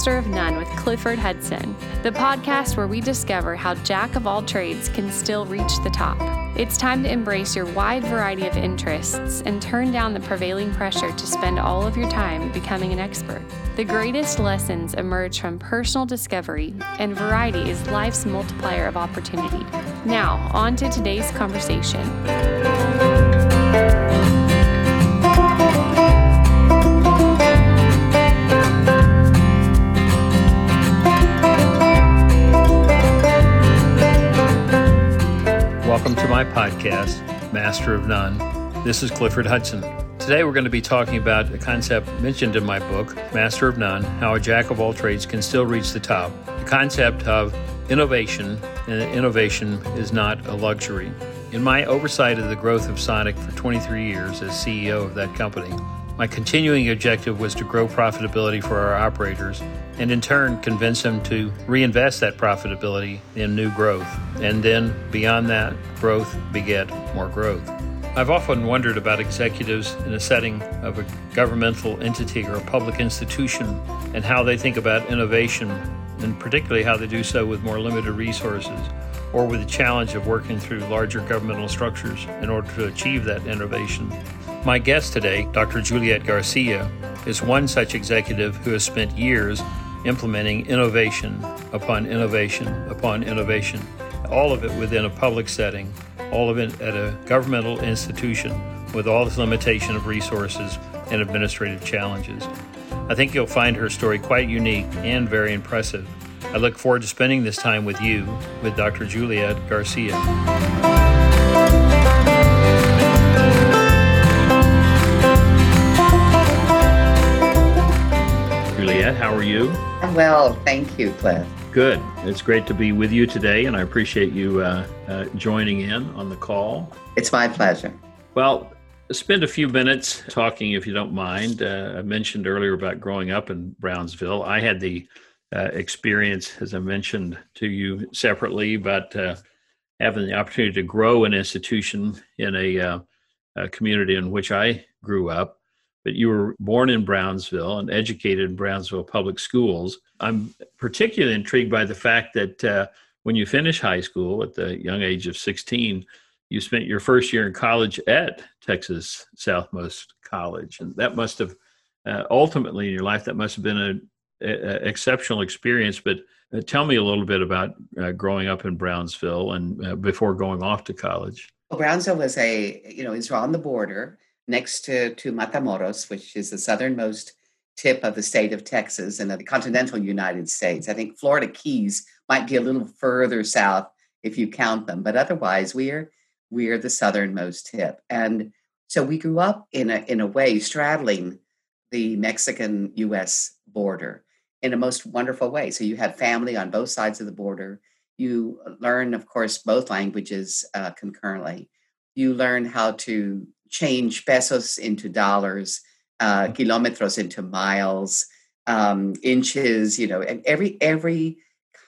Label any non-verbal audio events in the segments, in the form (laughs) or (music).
Master of None with Clifford Hudson, the podcast where we discover how Jack of all trades can still reach the top. It's time to embrace your wide variety of interests and turn down the prevailing pressure to spend all of your time becoming an expert. The greatest lessons emerge from personal discovery, and variety is life's multiplier of opportunity. Now, on to today's conversation. Welcome to my podcast, Master of None. This is Clifford Hudson. Today we're going to be talking about a concept mentioned in my book, Master of None How a Jack of All Trades Can Still Reach the Top. The concept of innovation, and innovation is not a luxury. In my oversight of the growth of Sonic for 23 years as CEO of that company, my continuing objective was to grow profitability for our operators and in turn convince them to reinvest that profitability in new growth. And then beyond that, growth beget more growth. I've often wondered about executives in a setting of a governmental entity or a public institution and how they think about innovation, and particularly how they do so with more limited resources or with the challenge of working through larger governmental structures in order to achieve that innovation. My guest today, Dr. Juliet Garcia, is one such executive who has spent years implementing innovation upon innovation upon innovation, all of it within a public setting, all of it at a governmental institution with all its limitation of resources and administrative challenges. I think you'll find her story quite unique and very impressive. I look forward to spending this time with you, with Dr. Juliet Garcia. Juliet, how are you? Well, thank you, Cliff. Good. It's great to be with you today, and I appreciate you uh, uh, joining in on the call. It's my pleasure. Well, spend a few minutes talking, if you don't mind. Uh, I mentioned earlier about growing up in Brownsville. I had the uh, experience, as I mentioned to you separately, but uh, having the opportunity to grow an institution in a, uh, a community in which I grew up but you were born in Brownsville and educated in Brownsville public schools. I'm particularly intrigued by the fact that uh, when you finish high school at the young age of 16, you spent your first year in college at Texas Southmost College, and that must have uh, ultimately in your life that must have been an exceptional experience. But uh, tell me a little bit about uh, growing up in Brownsville and uh, before going off to college. Well, Brownsville was a you know is on the border next to, to Matamoros, which is the southernmost tip of the state of Texas and of the continental United States. I think Florida Keys might be a little further south if you count them, but otherwise we're we're the southernmost tip. And so we grew up in a in a way straddling the Mexican US border in a most wonderful way. So you have family on both sides of the border. You learn, of course, both languages uh, concurrently. You learn how to change pesos into dollars, uh, mm-hmm. kilometros into miles, um, inches, you know, and every every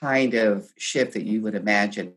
kind of shift that you would imagine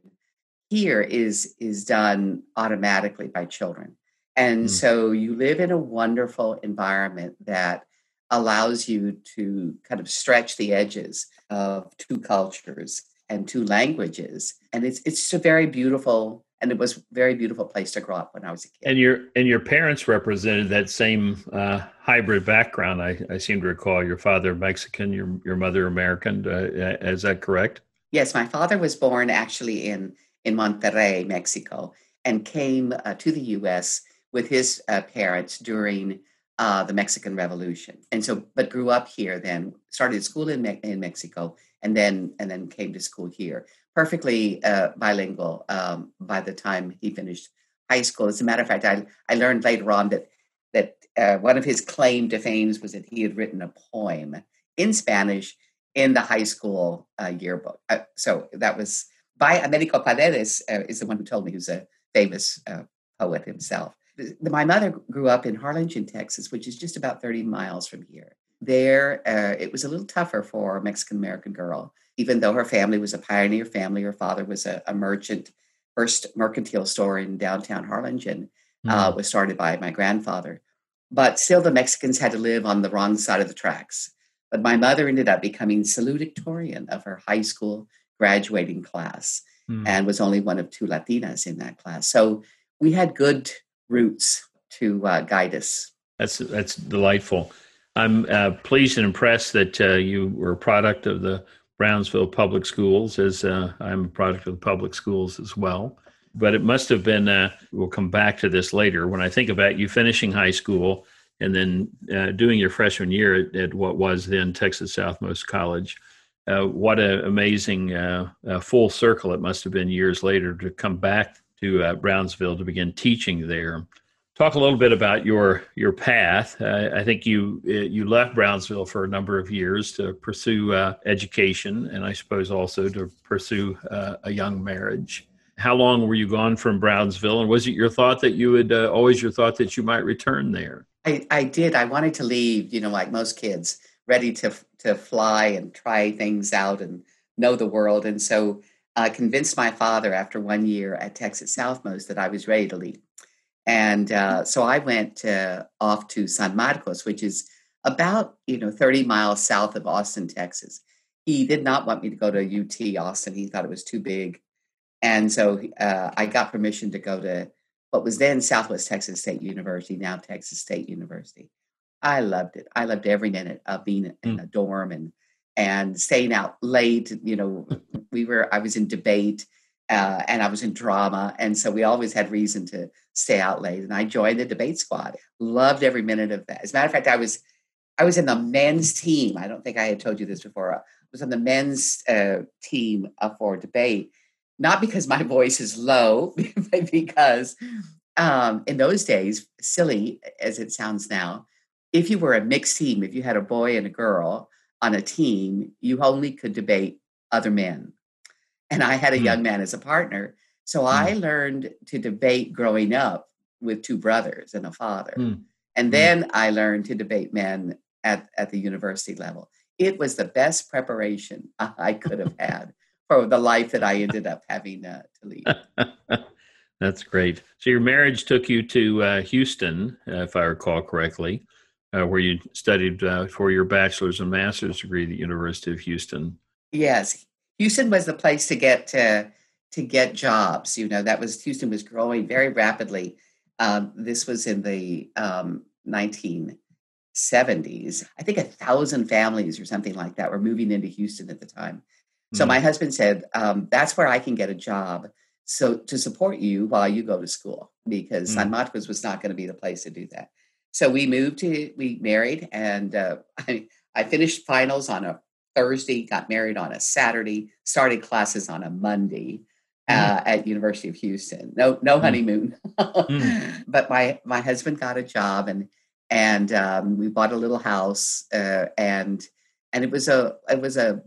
here is is done automatically by children. And mm. so you live in a wonderful environment that allows you to kind of stretch the edges of two cultures and two languages. And it's it's just a very beautiful and it was a very beautiful place to grow up when I was a kid. And your and your parents represented that same uh, hybrid background. I, I seem to recall your father Mexican, your your mother American. Uh, is that correct? Yes, my father was born actually in in Monterrey, Mexico, and came uh, to the U.S. with his uh, parents during uh, the Mexican Revolution, and so but grew up here. Then started school in Me- in Mexico, and then and then came to school here perfectly uh, bilingual um, by the time he finished high school. As a matter of fact, I, I learned later on that that uh, one of his claim to fame was that he had written a poem in Spanish in the high school uh, yearbook. Uh, so that was by Americo Paredes uh, is the one who told me was a famous uh, poet himself. My mother grew up in Harlingen, Texas, which is just about 30 miles from here. There, it was a little tougher for a Mexican American girl even though her family was a pioneer family, her father was a, a merchant, first mercantile store in downtown Harlingen uh, mm-hmm. uh, was started by my grandfather. But still, the Mexicans had to live on the wrong side of the tracks. But my mother ended up becoming salutatorian of her high school graduating class mm. and was only one of two Latinas in that class. So we had good roots to uh, guide us. That's that's delightful. I'm uh, pleased and impressed that uh, you were a product of the Brownsville Public Schools, as uh, I'm a product of the public schools as well. But it must have been. Uh, we'll come back to this later. When I think about you finishing high school and then uh, doing your freshman year at, at, what was then Texas Southmost College, what an amazing full circle it must have been years later to come back to Brownsville to begin teaching there talk a little bit about your your path. Uh, I think you uh, you left Brownsville for a number of years to pursue uh, education, and I suppose also to pursue uh, a young marriage. How long were you gone from Brownsville, and was it your thought that you would uh, always your thought that you might return there? I, I did. I wanted to leave. You know, like most kids, ready to to fly and try things out and know the world, and so. I convinced my father after one year at Texas Southmost that I was ready to leave. And uh, so I went uh, off to San Marcos, which is about you know 30 miles south of Austin, Texas. He did not want me to go to UT Austin. He thought it was too big, and so uh, I got permission to go to what was then Southwest Texas State University, now Texas State University. I loved it. I loved every minute of being in mm. a dorm and and staying out late. You know, we were. I was in debate uh, and I was in drama. And so we always had reason to stay out late. And I joined the debate squad. Loved every minute of that. As a matter of fact, I was I was in the men's team. I don't think I had told you this before. I was on the men's uh, team uh, for debate, not because my (laughs) voice is low, (laughs) but because um, in those days, silly as it sounds now, if you were a mixed team, if you had a boy and a girl on a team, you only could debate other men and I had a mm. young man as a partner. So mm. I learned to debate growing up with two brothers and a father. Mm. And mm. then I learned to debate men at, at the university level. It was the best preparation (laughs) I could have had for the life that I ended up having uh, to lead. (laughs) That's great. So your marriage took you to uh, Houston, if I recall correctly, uh, where you studied uh, for your bachelor's and master's degree at the University of Houston. Yes, Houston was the place to get to to get jobs. You know, that was Houston was growing very rapidly. Um, this was in the um, 1970s. I think a thousand families or something like that were moving into Houston at the time. So mm. my husband said, um, "That's where I can get a job." So to support you while you go to school, because mm. San Marcos was not going to be the place to do that. So we moved to, we married, and uh, (laughs) I, I finished finals on a Thursday, got married on a Saturday, started classes on a Monday mm. uh, at University of Houston. No, no mm. honeymoon, mm. (laughs) but my my husband got a job and and um, we bought a little house uh, and and it was a it was a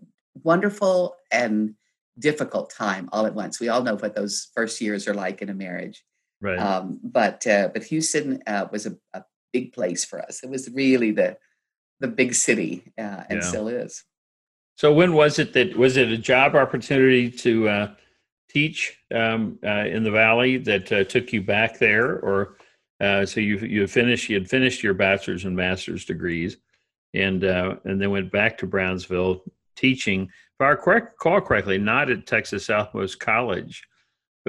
wonderful and difficult time all at once. We all know what those first years are like in a marriage, right? Um, but uh, but Houston uh, was a, a, big place for us. It was really the the big city uh, and yeah. still is. So when was it that was it a job opportunity to uh, teach um, uh, in the valley that uh, took you back there, or uh, so you you finished you had finished your bachelor's and master's degrees, and uh, and then went back to Brownsville teaching. If I recall correctly, not at Texas Southmost College,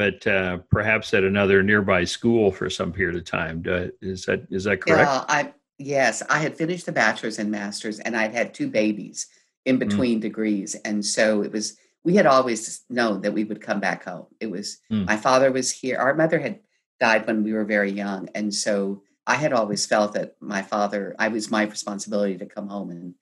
but uh, perhaps at another nearby school for some period of time. is that is that correct? Yeah, I yes, I had finished the bachelor's and master's, and I'd had two babies in mm. between mm. degrees. And so it was, we had always known that we would come back home. It was, mm. my father was here. Our mother had died when we were very young. And so I had always felt that my father, I was my responsibility to come home and,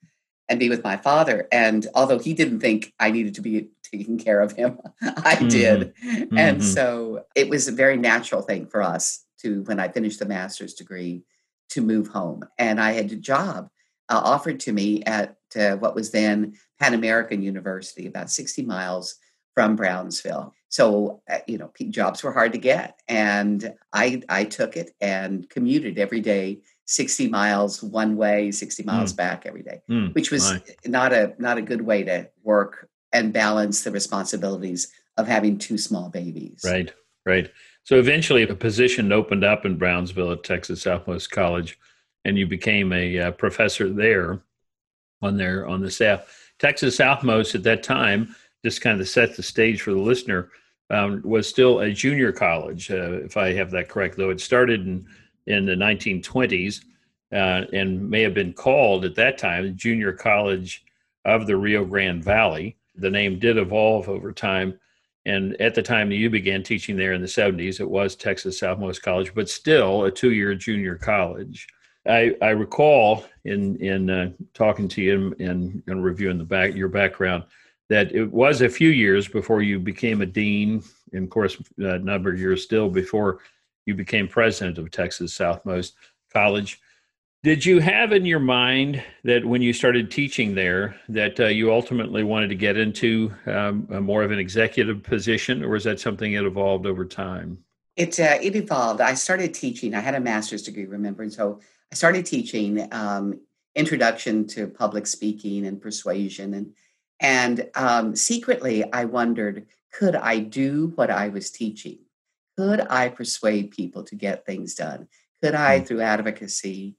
and be with my father. And although he didn't think I needed to be taking care of him, (laughs) I mm-hmm. did. Mm-hmm. And so it was a very natural thing for us to, when I finished the master's degree, to move home. And I had a job uh, offered to me at uh, what was then Pan American University, about 60 miles from Brownsville. So, uh, you know, jobs were hard to get. And I, I took it and commuted every day 60 miles one way 60 miles mm. back every day mm, which was my. not a not a good way to work and balance the responsibilities of having two small babies right right so eventually a position opened up in brownsville at texas southmost college and you became a uh, professor there on there on the staff. Texas Southmost at that time, just kind of set the stage for the listener, um, was still a junior college, uh, if I have that correct. Though it started in in the 1920s uh, and may have been called at that time Junior College of the Rio Grande Valley. The name did evolve over time. And at the time that you began teaching there in the 70s, it was Texas Southmost College, but still a two year junior college. I, I recall in in uh, talking to you and, and reviewing the back your background that it was a few years before you became a dean, and of course a number of years still before you became president of Texas Southmost College. Did you have in your mind that when you started teaching there that uh, you ultimately wanted to get into um, more of an executive position, or was that something that evolved over time? It uh, it evolved. I started teaching. I had a master's degree, remember, and so I started teaching um, introduction to public speaking and persuasion, and and um, secretly I wondered, could I do what I was teaching? Could I persuade people to get things done? Could I, mm. through advocacy,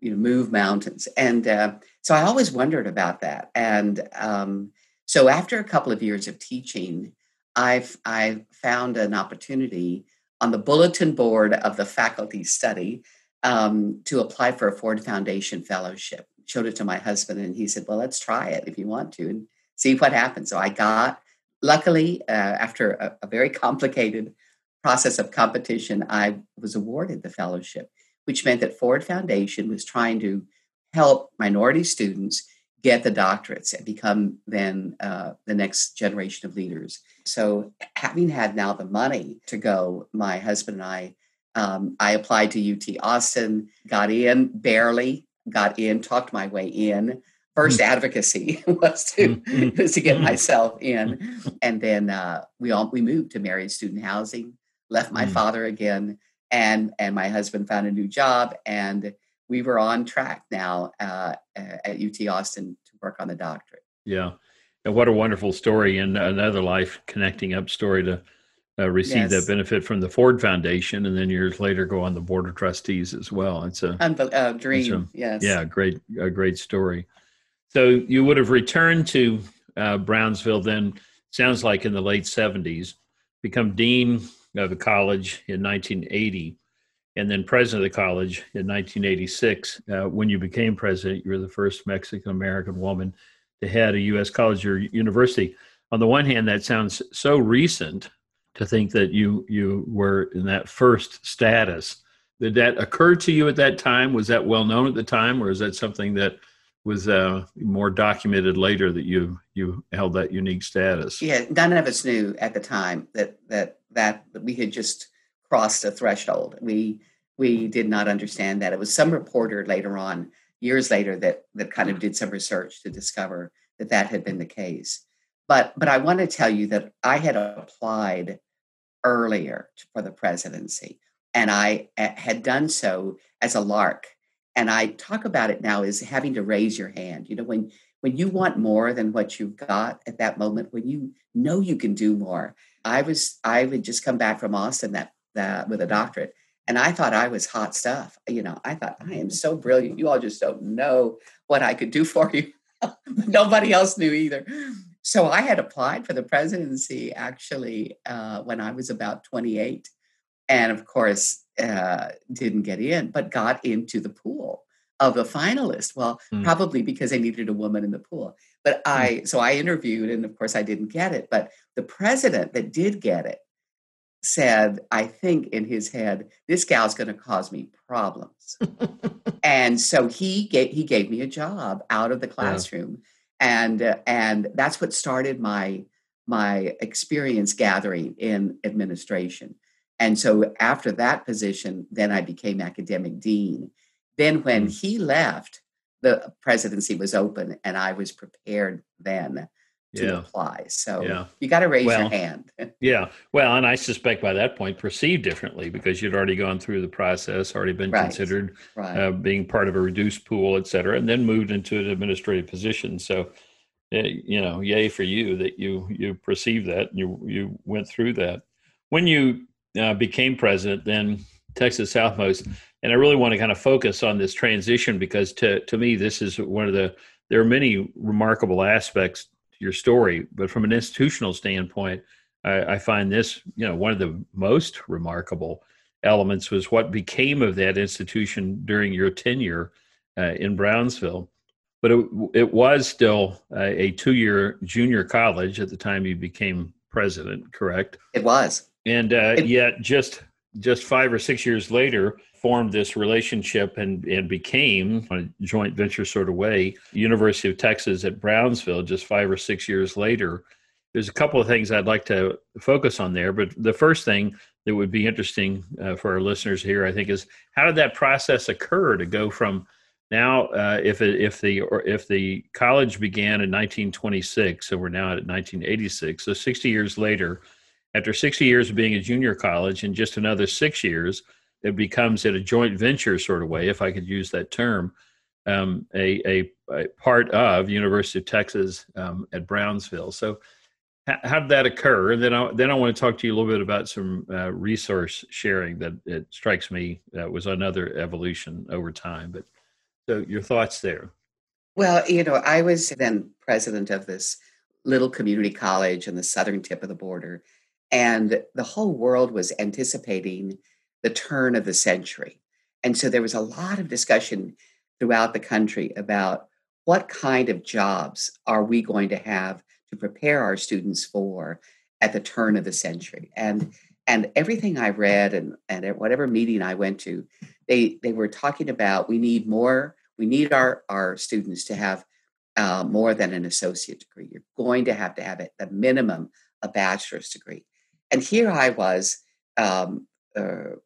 you know, move mountains? And uh, so I always wondered about that. And um, so after a couple of years of teaching, I've I found an opportunity on the bulletin board of the faculty study um, to apply for a Ford Foundation fellowship. Showed it to my husband, and he said, "Well, let's try it if you want to, and see what happens." So I got. Luckily, uh, after a, a very complicated process of competition, I was awarded the fellowship, which meant that Ford Foundation was trying to help minority students get the doctorates and become then uh, the next generation of leaders. So, having had now the money to go, my husband and I, um, I applied to UT Austin, got in barely, got in, talked my way in. First mm-hmm. advocacy (laughs) was to mm-hmm. was to get myself in, and then uh, we all we moved to Married Student Housing left my mm. father again, and and my husband found a new job, and we were on track now uh, at UT Austin to work on the doctorate. Yeah, and what a wonderful story, and another life connecting up story to. Uh, receive yes. that benefit from the Ford Foundation, and then years later go on the board of trustees as well. It's a, Unbe- uh, dream. A, yes. Yeah, great, a great story. So you would have returned to uh, Brownsville then. Sounds like in the late seventies, become dean of the college in 1980 and then president of the college in 1986. Uh, when you became president, you were the first Mexican American woman to head a U.S. college or university. On the one hand, that sounds so recent to think that you you were in that first status. Did that occur to you at that time? Was that well known at the time, or is that something that was uh, more documented later that you you held that unique status? Yeah, none of us knew at the time that that that we had just crossed a threshold. We we did not understand that. It was some reporter later on, years later, that that kind of did some research to discover that that had been the case. But but I want to tell you that I had applied earlier for the presidency, and I eh, had done so as a lark. And I talk about it now as having to raise your hand. You know, when when you want more than what you've got at that moment, when you know you can do more, I was I would just come back from Austin that that with a doctorate, and I thought I was hot stuff. You know, I thought I am so brilliant. You all just don't know what I could do for you. (laughs) Nobody else knew either. So I had applied for the presidency actually uh, when I was about 28, and of course uh, didn't get in, but got into the pool of the finalist. Well, mm. probably because they needed a woman in the pool. But. I, so I interviewed, and of course I didn't get it. But the president that did get it said, I think in his head, this gal's going to cause me problems. (laughs) and so he gave he gave me a job out of the classroom, yeah. and uh, and that's what started my my experience gathering in administration. And so after that position, then I became academic dean. Then when mm. he left, the presidency was open and I was prepared then to yeah. apply. So yeah. you got to raise well, your hand. (laughs) yeah. Well, and I suspect by that point perceived differently because you'd already gone through the process, already been right. considered right. Uh, being part of a reduced pool, et cetera, and then moved into an administrative position. So, uh, you know, yay for you that you you perceived that and you you went through that. When you uh, became president, then Texas Southmost and I really want to kind of focus on this transition because to to me this is one of the there are many remarkable aspects to your story, but from an institutional standpoint, I, I find this, you know, one of the most remarkable elements was what became of that institution during your tenure uh, in Brownsville. But it, it was still a, a two year junior college at the time you became president, correct? It was. And uh, it, yet, just just five or six years later, formed this relationship and, and became, a joint venture sort of way, University of Texas at Brownsville just five or six years later. There's a couple of things I'd like to focus on there, but the first thing that would be interesting uh, for our listeners here, I think, is how did that process occur to go from now, uh, if it, if the if the college began in 1926, so we're now at 1986, so 60 years later, after 60 years of being a junior college and just another six years, it becomes in a joint venture sort of way, if I could use that term, um, a, a, a, part of University of Texas um, at Brownsville. So, how did that occur? And then I, then I want to talk to you a little bit about some uh, resource sharing that it strikes me that was another evolution over time. But so your thoughts there? Well, you know, I was then president of this little community college on the southern tip of the border, and the whole world was anticipating the turn of the century. And so there was a lot of discussion throughout the country about what kind of jobs are we going to have to prepare our students for at the turn of the century. And and everything I read and, and at whatever meeting I went to, they they were talking about we need more, we need our, our students to have uh, more than an associate degree. You're going to have to have at the minimum a bachelor's degree. And here I was um, uh,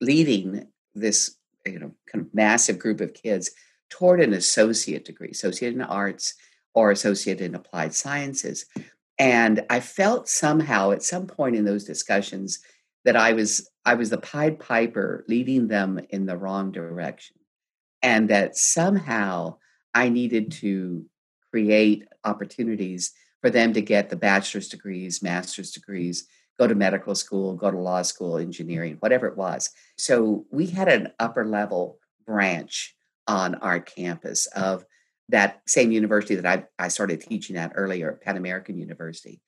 leading this you know kind of massive group of kids toward an associate degree, associate in arts or associate in applied sciences. And I felt somehow at some point in those discussions that I was I was the Pied Piper leading them in the wrong direction. And that somehow I needed to create opportunities for them to get the bachelor's degrees, master's degrees, go to medical school, go to law school, engineering, whatever it was. So we had an upper level branch on our campus of that same university that I, I started teaching at earlier, Pan American University.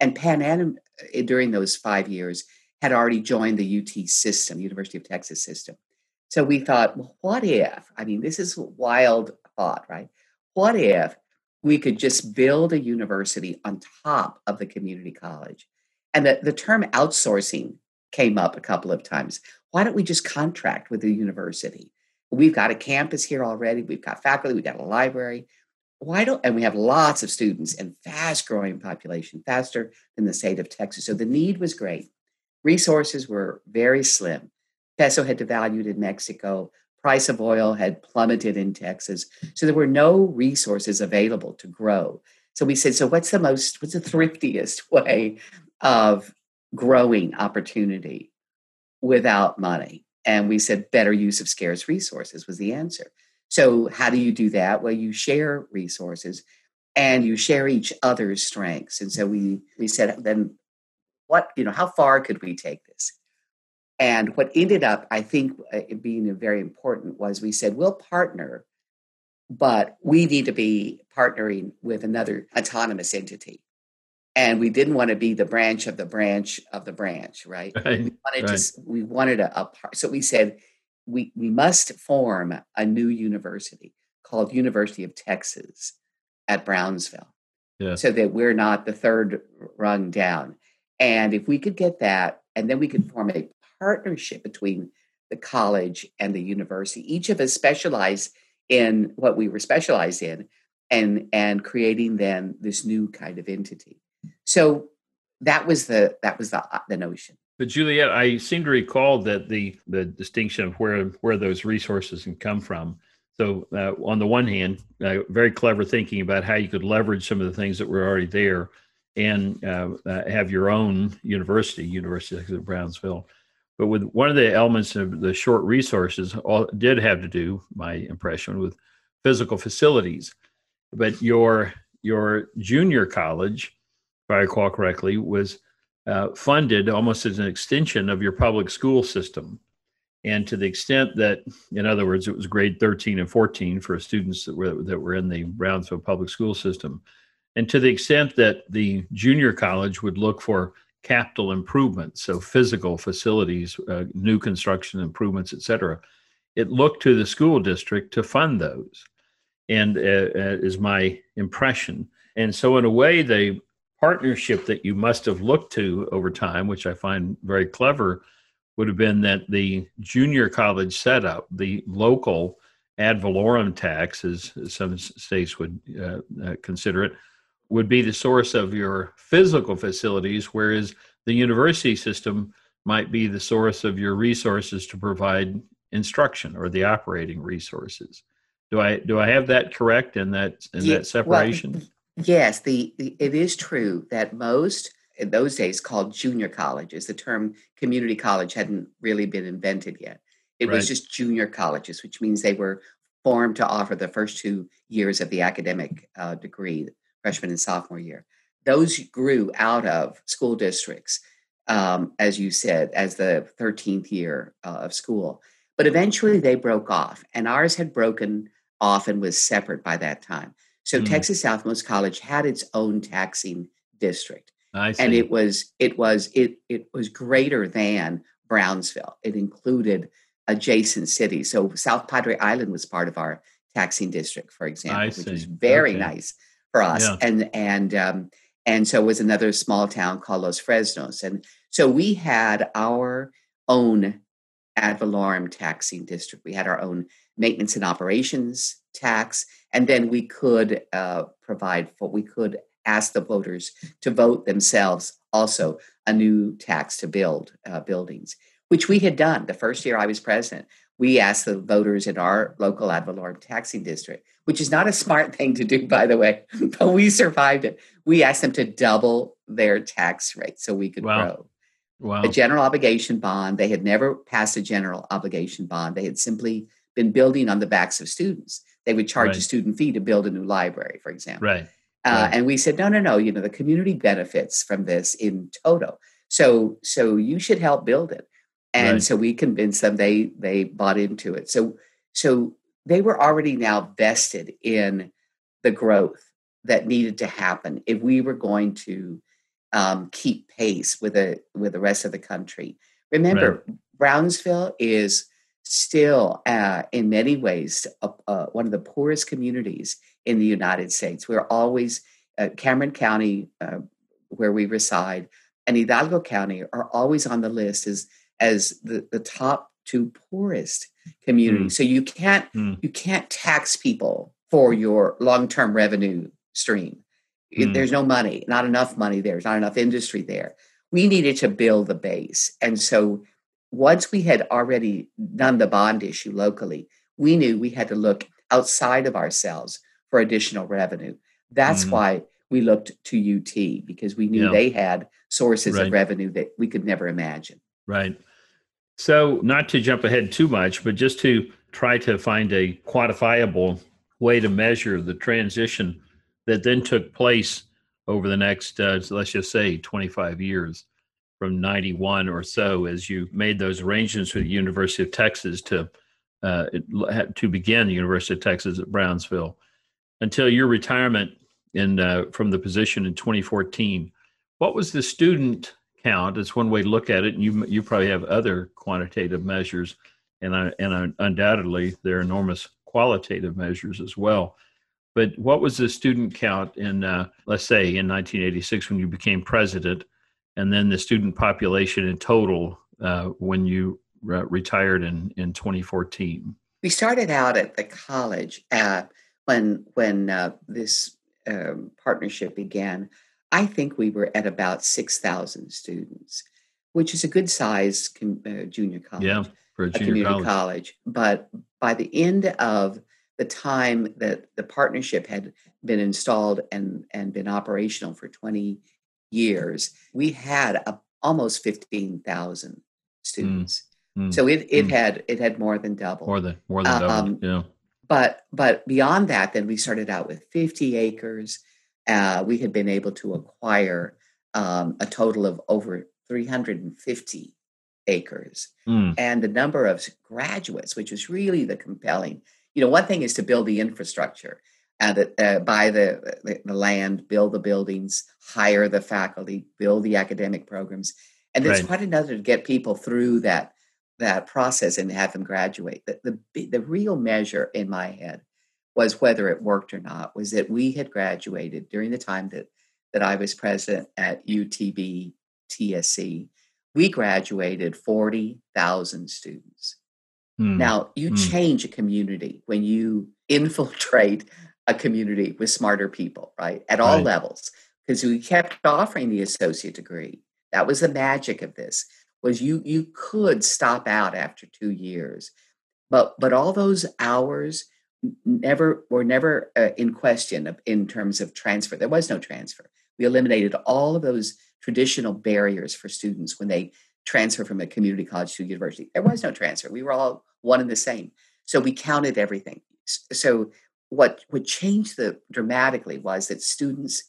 And Pan Am, eh, during those five years, had already joined the UT system, University of Texas system. So we thought, well, what if? I mean, this is a wild thought, right? What if we could just build a university on top of the community college and the, the term outsourcing came up a couple of times. Why don't we just contract with the university? We've got a campus here already. We've got faculty. We've got a library. Why don't, and we have lots of students and fast growing population, faster than the state of Texas. So the need was great. Resources were very slim. Peso had devalued in Mexico. Price of oil had plummeted in Texas. So there were no resources available to grow. So we said, so what's the most, what's the thriftiest (laughs) way of growing opportunity without money. And we said better use of scarce resources was the answer. So, how do you do that? Well, you share resources and you share each other's strengths. And so we we said then what, you know, how far could we take this? And what ended up, I think, uh, being very important was we said, we'll partner, but we need to be partnering with another autonomous entity and we didn't want to be the branch of the branch of the branch, right? right we wanted right. to we wanted a, a part. So we said we we must form a new university called University of Texas at Brownsville, yeah. so that we're not the third rung down. And if we could get that, and then we could form a partnership between the college and the university. Each of us specialized in what we were specialized in, and and creating then this new kind of entity. So that was the that was the the notion. But Juliet, I seem to recall that the the distinction of where where those resources can come from. So uh, on the one hand, uh, very clever thinking about how you could leverage some of the things that were already there, and uh, uh have your own university, University of Brownsville. But with one of the elements of the short resources, all did have to do, my impression, with physical facilities. But your your junior college if I recall correctly, was uh, funded almost as an extension of your public school system. And to the extent that, in other words, it was grade 13 and 14 for students that were, that were in the Brownsville public school system. And to the extent that the junior college would look for capital improvements, so physical facilities, uh, new construction improvements, et cetera, it looked to the school district to fund those. And uh, uh, is my impression. And so, in a way, the partnership that you must have looked to over time, which I find very clever, would have been that the junior college setup, the local ad valorem tax, as some states would uh, uh, consider it, would be the source of your physical facilities, whereas the university system might be the source of your resources to provide instruction or the operating resources. Do I do I have that correct in that in yeah, that separation? Well, yes, the, the it is true that most in those days called junior colleges. The term community college hadn't really been invented yet. It right. was just junior colleges, which means they were formed to offer the first two years of the academic uh, degree, freshman and sophomore year. Those grew out of school districts, um, as you said, as the 13th year uh, of school. But eventually they broke off, and ours had broken off and was separate by that time. So mm. Texas Southmost College had its own taxing district. And it was it was it it was greater than Brownsville. It included adjacent cities. So South Padre Island was part of our taxing district, for example, which was very okay. nice for us. Yeah. And and um, and so was another small town called Los Fresnos. And so we had our own ad valorem taxing district. We had our own maintenance and operations tax, and then we could uh, provide for we could ask the voters to vote themselves also a new tax to build uh, buildings, which we had done the first year I was president. We asked the voters in our local ad valorem taxing district, which is not a smart thing to do, by the way, (laughs) but we survived it. We asked them to double their tax rate so we could wow. grow. Wow. A general obligation bond. They had never passed a general obligation bond. They had simply been building on the backs of students. They would charge right. a student fee to build a new library, for example. Right. Uh, and we said, no, no, no. You know, the community benefits from this in total. So, so you should help build it. And right. so we convinced them. They they bought into it. So, so they were already now vested in the growth that needed to happen if we were going to um, keep pace with the with the rest of the country. Remember, right. Brownsville is still, uh, in many ways, uh, uh, one of the poorest communities in the United States. We're always, uh, Cameron County, uh, where we reside, and Hidalgo County are always on the list as, as the, the top two poorest communities. Mm. So you can't mm. you can't tax people for your long-term revenue stream. Mm. There's no money, not enough money there. There's not enough industry there. We needed to build the base. And so once we had already done the bond issue locally, we knew we had to look outside of ourselves for additional revenue. That's mm-hmm. why we looked to UT because we knew yeah. they had sources right. of revenue that we could never imagine. Right. So, not to jump ahead too much, but just to try to find a quantifiable way to measure the transition that then took place over the next, uh, let's just say, 25 years from 91 or so as you made those arrangements with the University of Texas to uh, to begin the University of Texas at Brownsville until your retirement in uh, from the position in 2014. What was the student count? It's one way to look at it, and you you probably have other quantitative measures, and I, and undoubtedly there are enormous qualitative measures as well. But what was the student count in, uh, let's say, in 1986 when you became president, and then the student population in total uh, when you re- retired in in 2014? We started out at the college. at when when uh, this um, partnership began, I think we were at about six thousand students, which is a good size com- uh, junior college. Yeah, for a, junior a community college. college. But by the end of the time that the partnership had been installed and and been operational for twenty years, we had a, almost fifteen thousand mm, students. Mm. So it it mm. had it had more than double. More than more than double. Um, yeah but but beyond that, then we started out with 50 acres. Uh, we had been able to acquire um, a total of over 350 acres. Mm. And the number of graduates, which was really the compelling. You know, one thing is to build the infrastructure and uh, buy the, the, the land, build the buildings, hire the faculty, build the academic programs, and it's right. quite another to get people through that that process and have them graduate. The, the the real measure in my head was whether it worked or not. Was that we had graduated during the time that that I was president at UTB TSC. We graduated forty thousand students. Mm. Now you mm. change a community when you (laughs) infiltrate a community with smarter people, right? At all right. levels. Because we kept offering the associate degree. That was the magic of this. Was you you could stop out after two years, but but all those hours never were never uh, in question in terms of transfer. There was no transfer. We eliminated all of those traditional barriers for students when they transfer from a community college to a university. There was no transfer. We were all one and the same. So we counted everything. So what would change the dramatically was that students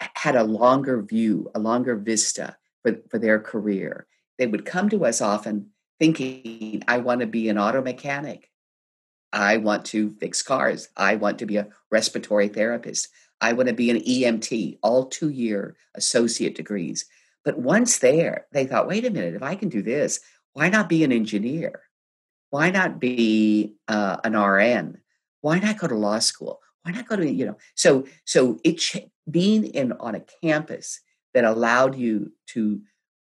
had a longer view, a longer vista for, for their career. They would come to us often thinking, I want to be an auto mechanic. I want to fix cars. I want to be a respiratory therapist. I want to be an EMT, all two year associate degrees. But once there, they thought, wait a minute, if I can do this, why not be an engineer? Why not be uh, an RN? Why not go to law school? Why not go to, you know? So, so it being in on a campus that allowed you to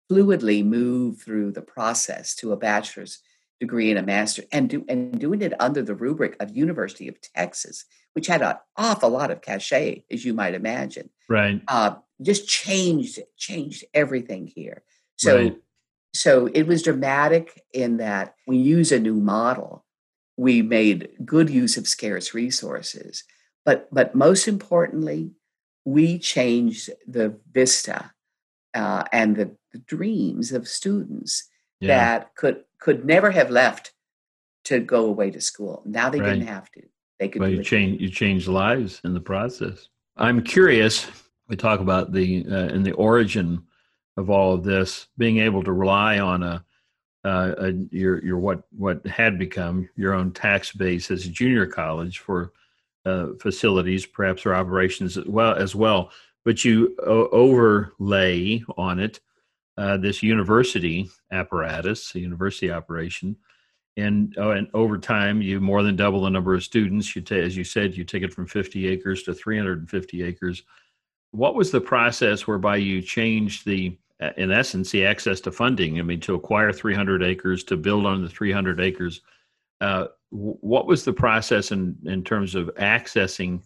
fluidly move through the process to a bachelor's degree and a master and do and doing it under the rubric of University of Texas, which had an awful lot of cachet, as you might imagine. Right. Uh, just changed changed everything here. So right. so it was dramatic in that we use a new model we made good use of scarce resources. But, but most importantly, we changed the vista uh, and the, the, dreams of students yeah. that could could never have left to go away to school. Now they right. didn't have to. They could. Well, you change you change lives in the process. I'm curious. We talk about the uh, in the origin of all of this, being able to rely on a uh, your your what what had become your own tax base as a junior college for uh, facilities, perhaps or operations as well as well. But you o- overlay on it uh, this university apparatus, a university operation, and oh, and over time you more than double the number of students. You ta- as you said, you take it from 50 acres to 350 acres. What was the process whereby you changed the in essence, the access to funding. I mean, to acquire 300 acres, to build on the 300 acres. Uh, what was the process in, in terms of accessing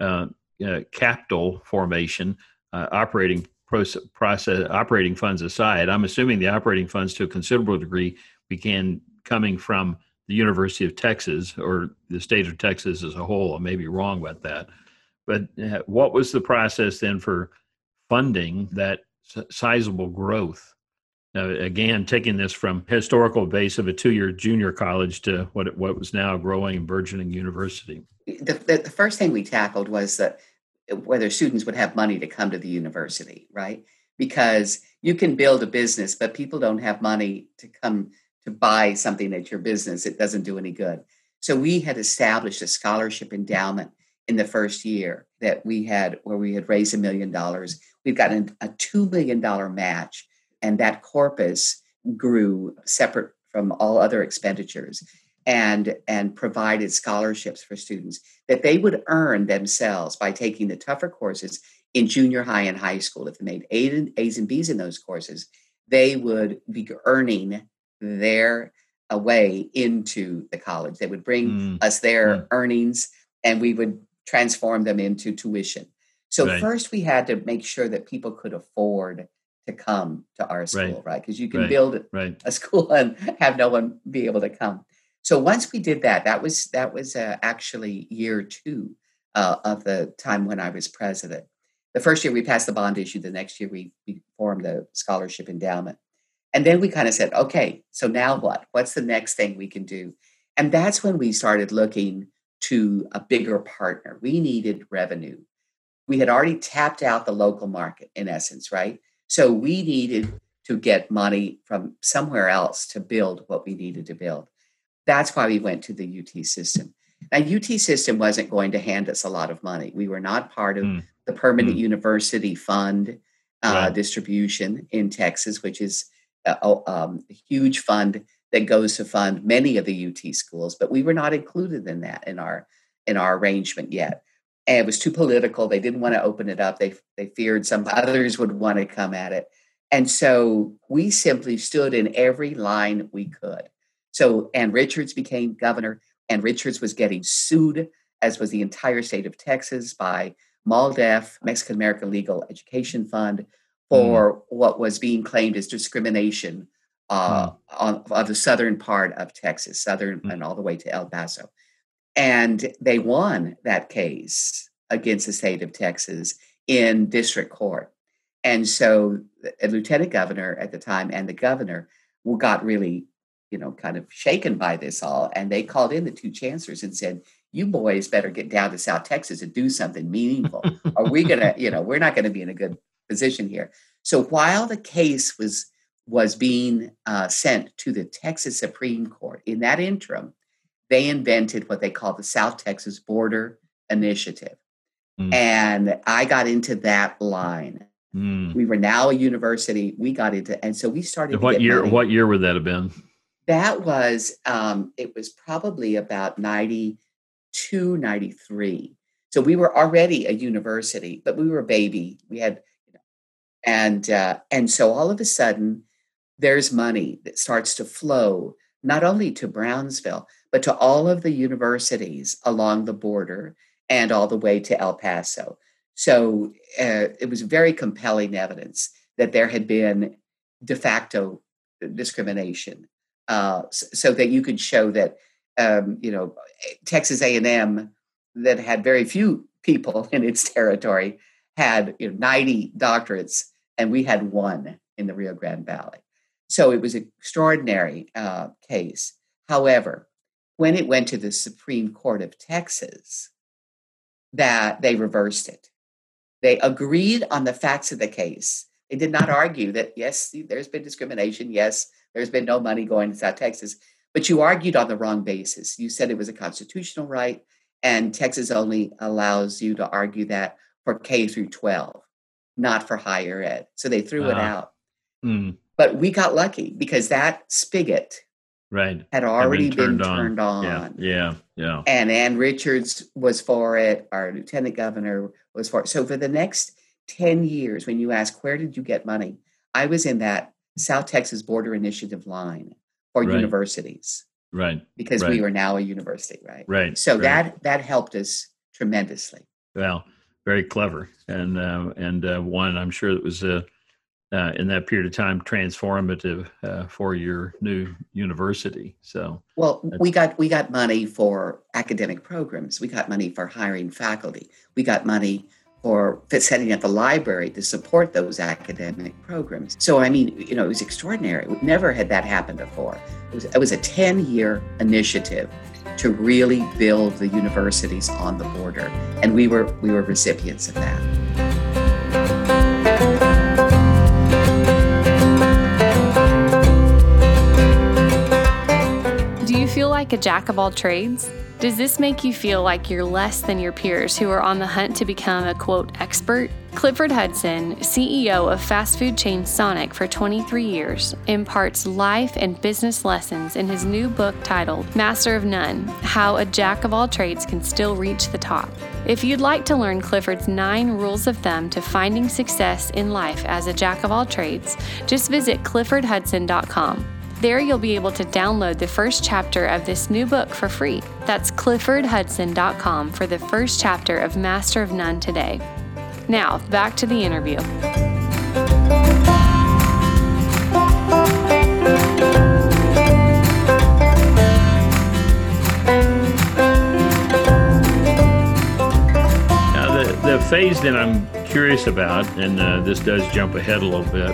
uh, uh, capital formation, uh, operating process, operating funds aside? I'm assuming the operating funds, to a considerable degree, began coming from the University of Texas or the state of Texas as a whole. I may be wrong about that, but uh, what was the process then for funding that sizable growth. Uh, again, taking this from historical base of a two-year junior college to what what was now a growing burgeoning university. The, the, the first thing we tackled was that whether students would have money to come to the university, right? Because you can build a business, but people don't have money to come to buy something at your business. It doesn't do any good. So we had established a scholarship endowment in the first year that we had where we had raised a million dollars. We've got a $2 million match, and that corpus grew separate from all other expenditures and, and provided scholarships for students that they would earn themselves by taking the tougher courses in junior high and high school. If they made A's and B's in those courses, they would be earning their way into the college. They would bring mm. us their mm. earnings and we would transform them into tuition. So right. first we had to make sure that people could afford to come to our school, right? Because right? you can right. build a (laughs) school and have no one be able to come. So once we did that, that was that was uh, actually year two uh, of the time when I was president. The first year we passed the bond issue. The next year we, we formed the scholarship endowment, and then we kind of said, okay, so now what? What's the next thing we can do? And that's when we started looking to a bigger partner. We needed revenue. We had already tapped out the local market, in essence, right? So we needed to get money from somewhere else to build what we needed to build. That's why we went to the UT system. Now, UT system wasn't going to hand us a lot of money. We were not part of mm. the permanent mm. university fund uh, right. distribution in Texas, which is a, um, a, huge fund that goes to fund many of the UT schools. But we were not included in that in our in our arrangement yet. And it was too political. They didn't want to open it up. They they feared some others would want to come at it. And so we simply stood in every line we could. So Ann Richards became governor. Ann Richards was getting sued, as was the entire state of Texas, by MALDEF, Mexican American Legal Education Fund, for mm. what was being claimed as discrimination uh, mm. on, on, the southern part of Texas, southern mm. and all the way to El Paso. And they won that case against the state of Texas in district court. And so a lieutenant governor at the time and the governor got really, you know, kind of shaken by this all. And they called in the two chancellors and said, you boys better get down to South Texas and do something meaningful. Are we going (laughs) to, you know, we're not going to be in a good position here. So while the case was was being uh, sent to the Texas Supreme Court, in that interim, they invented what they call the South Texas Border Initiative. Mm. And I got into that line. Mm. We were now a university. We got into, and so we started. What year? Money. What year would that have been? That was, um, it was probably about 92, 93. So we were already a university, but we were a baby. We had, you know, and uh, and so all of a sudden, there's money that starts to flow not only to Brownsville but to all of the universities along the border and all the way to El Paso. So uh, it was very compelling evidence that there had been de facto discrimination, uh, so that you could show that um, you know Texas A&M that had very few people in its territory had you know, 90 doctorates, and we had one in the Rio Grande Valley. So it was an extraordinary uh, case. However, when it went to the Supreme Court of Texas, that they reversed it. They agreed on the facts of the case. They did not argue that, yes, there's been discrimination. Yes, there's been no money going to South Texas. But you argued on the wrong basis. You said it was a constitutional right, and Texas only allows you to argue that for K through 12, not for higher ed. So they threw uh, it out. Mm. But we got lucky because that spigot right had already been, turned, been on. turned on. Yeah, yeah, yeah. And Ann Richards was for it. Our lieutenant governor was for it. So for the next ten years, when you ask where did you get money, I was in that South Texas Border Initiative line for right. universities. Right. Because right. we were now a university, right? Right. So right. that that helped us tremendously. Well, very clever, and uh, and uh, one I'm sure it was a uh, in that period of time transformative uh, for your new university. So, well, we got we got money for academic programs. We got money for hiring faculty. We got money for setting up a library to support those academic programs. So, I mean, you know, it was extraordinary. We never had that happen before. It was, it was a 10 year initiative to really build the universities on the border. And we were, we were recipients of that. Like a jack of all trades? Does this make you feel like you're less than your peers who are on the hunt to become a quote expert? Clifford Hudson, CEO of fast food chain Sonic for 23 years, imparts life and business lessons in his new book titled Master of None How a Jack of All Trades Can Still Reach the Top. If you'd like to learn Clifford's nine rules of thumb to finding success in life as a jack of all trades, just visit cliffordhudson.com. There, you'll be able to download the first chapter of this new book for free. That's cliffordhudson.com for the first chapter of Master of None today. Now, back to the interview. Now, the, the phase that I'm curious about, and uh, this does jump ahead a little bit,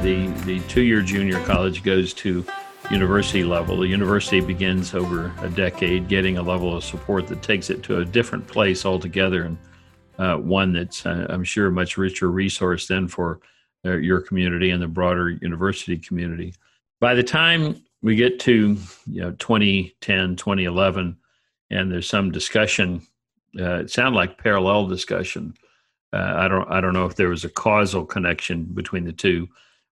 the, the two year junior college goes to university level. The university begins over a decade getting a level of support that takes it to a different place altogether, and uh, one that's, uh, I'm sure, a much richer resource than for uh, your community and the broader university community. By the time we get to you know 2010, 2011, and there's some discussion, uh, it sounded like parallel discussion. Uh, I don't I don't know if there was a causal connection between the two,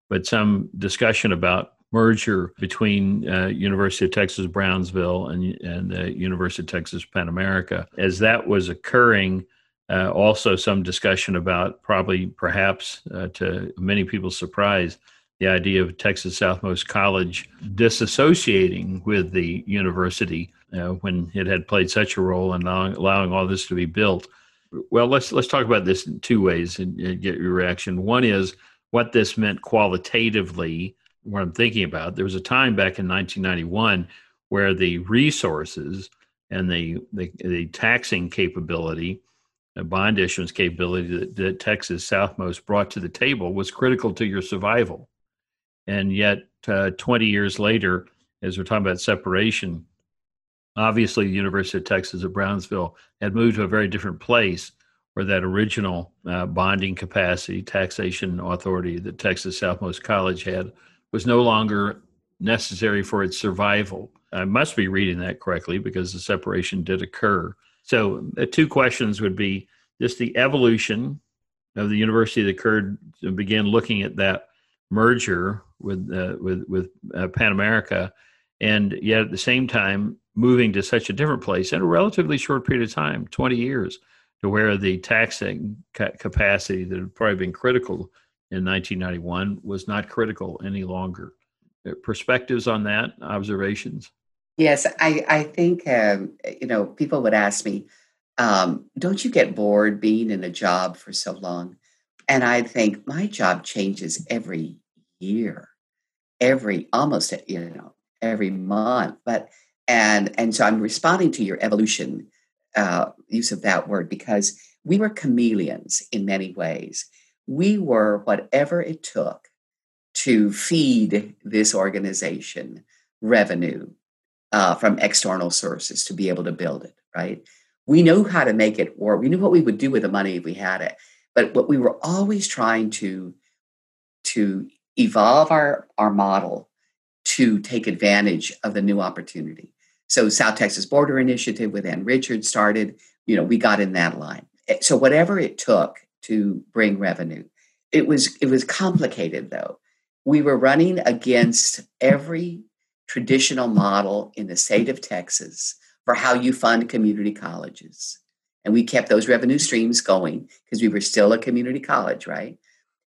but some discussion about merger between uh, University of Texas Brownsville and and University of Texas Pan America. As that was occurring, uh, also some discussion about probably perhaps uh, to many people's surprise the idea of Texas Southmost College disassociating with the university uh, when it had played such a role in allowing, allowing, all this to be built. Well, let's let's talk about this in two ways and, and get your reaction. One is what this meant qualitatively what I'm thinking about. There was a time back in 1991 where the resources and the the, the taxing capability, the bond issuance capability that, that Texas Southmost brought to the table was critical to your survival. And yet, uh, 20 years later, as we're talking about separation, obviously the University of Texas at Brownsville had moved to a very different place where that original uh, bonding capacity, taxation authority that Texas Southmost College had was no longer necessary for its survival. I must be reading that correctly because the separation did occur. So, the two questions would be just the evolution of the university that occurred and began looking at that merger with uh, with with uh, Pan America, and yet at the same time moving to such a different place in a relatively short period of time, twenty years, to where the taxing ca- capacity that had probably been critical in 1991 was not critical any longer. Uh, perspectives on that, observations? Yes, I, I think, um, you know, people would ask me, um, don't you get bored being in a job for so long? And I think my job changes every year, every almost, you know, every month. But, and, and so I'm responding to your evolution uh, use of that word because we were chameleons in many ways we were whatever it took to feed this organization revenue uh, from external sources to be able to build it, right? We knew how to make it work. We knew what we would do with the money if we had it. But what we were always trying to, to evolve our, our model to take advantage of the new opportunity. So South Texas Border Initiative with Ann Richards started, you know, we got in that line. Eh, so whatever it took to bring revenue. It was it was complicated though. We were running against every traditional model in the state of Texas for how you fund community colleges. And we kept those revenue streams going because we were still a community college, right?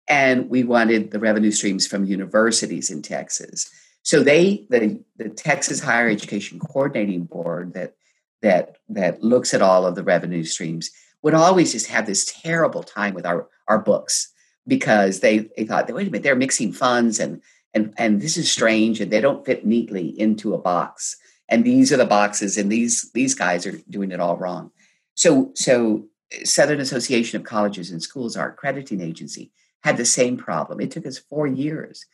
And we wanted the revenue streams from universities in Texas. So they, the, the Texas Higher Education Coordinating Board that that that looks at all of the revenue streams, would always just have this terrible time with our our books because they they thought wait a minute they're mixing funds and and and this is strange and they don't fit neatly into a box. And these are the boxes and these these guys are doing it all wrong. So so southern association of colleges and schools our accrediting agency had the same problem. It took us four years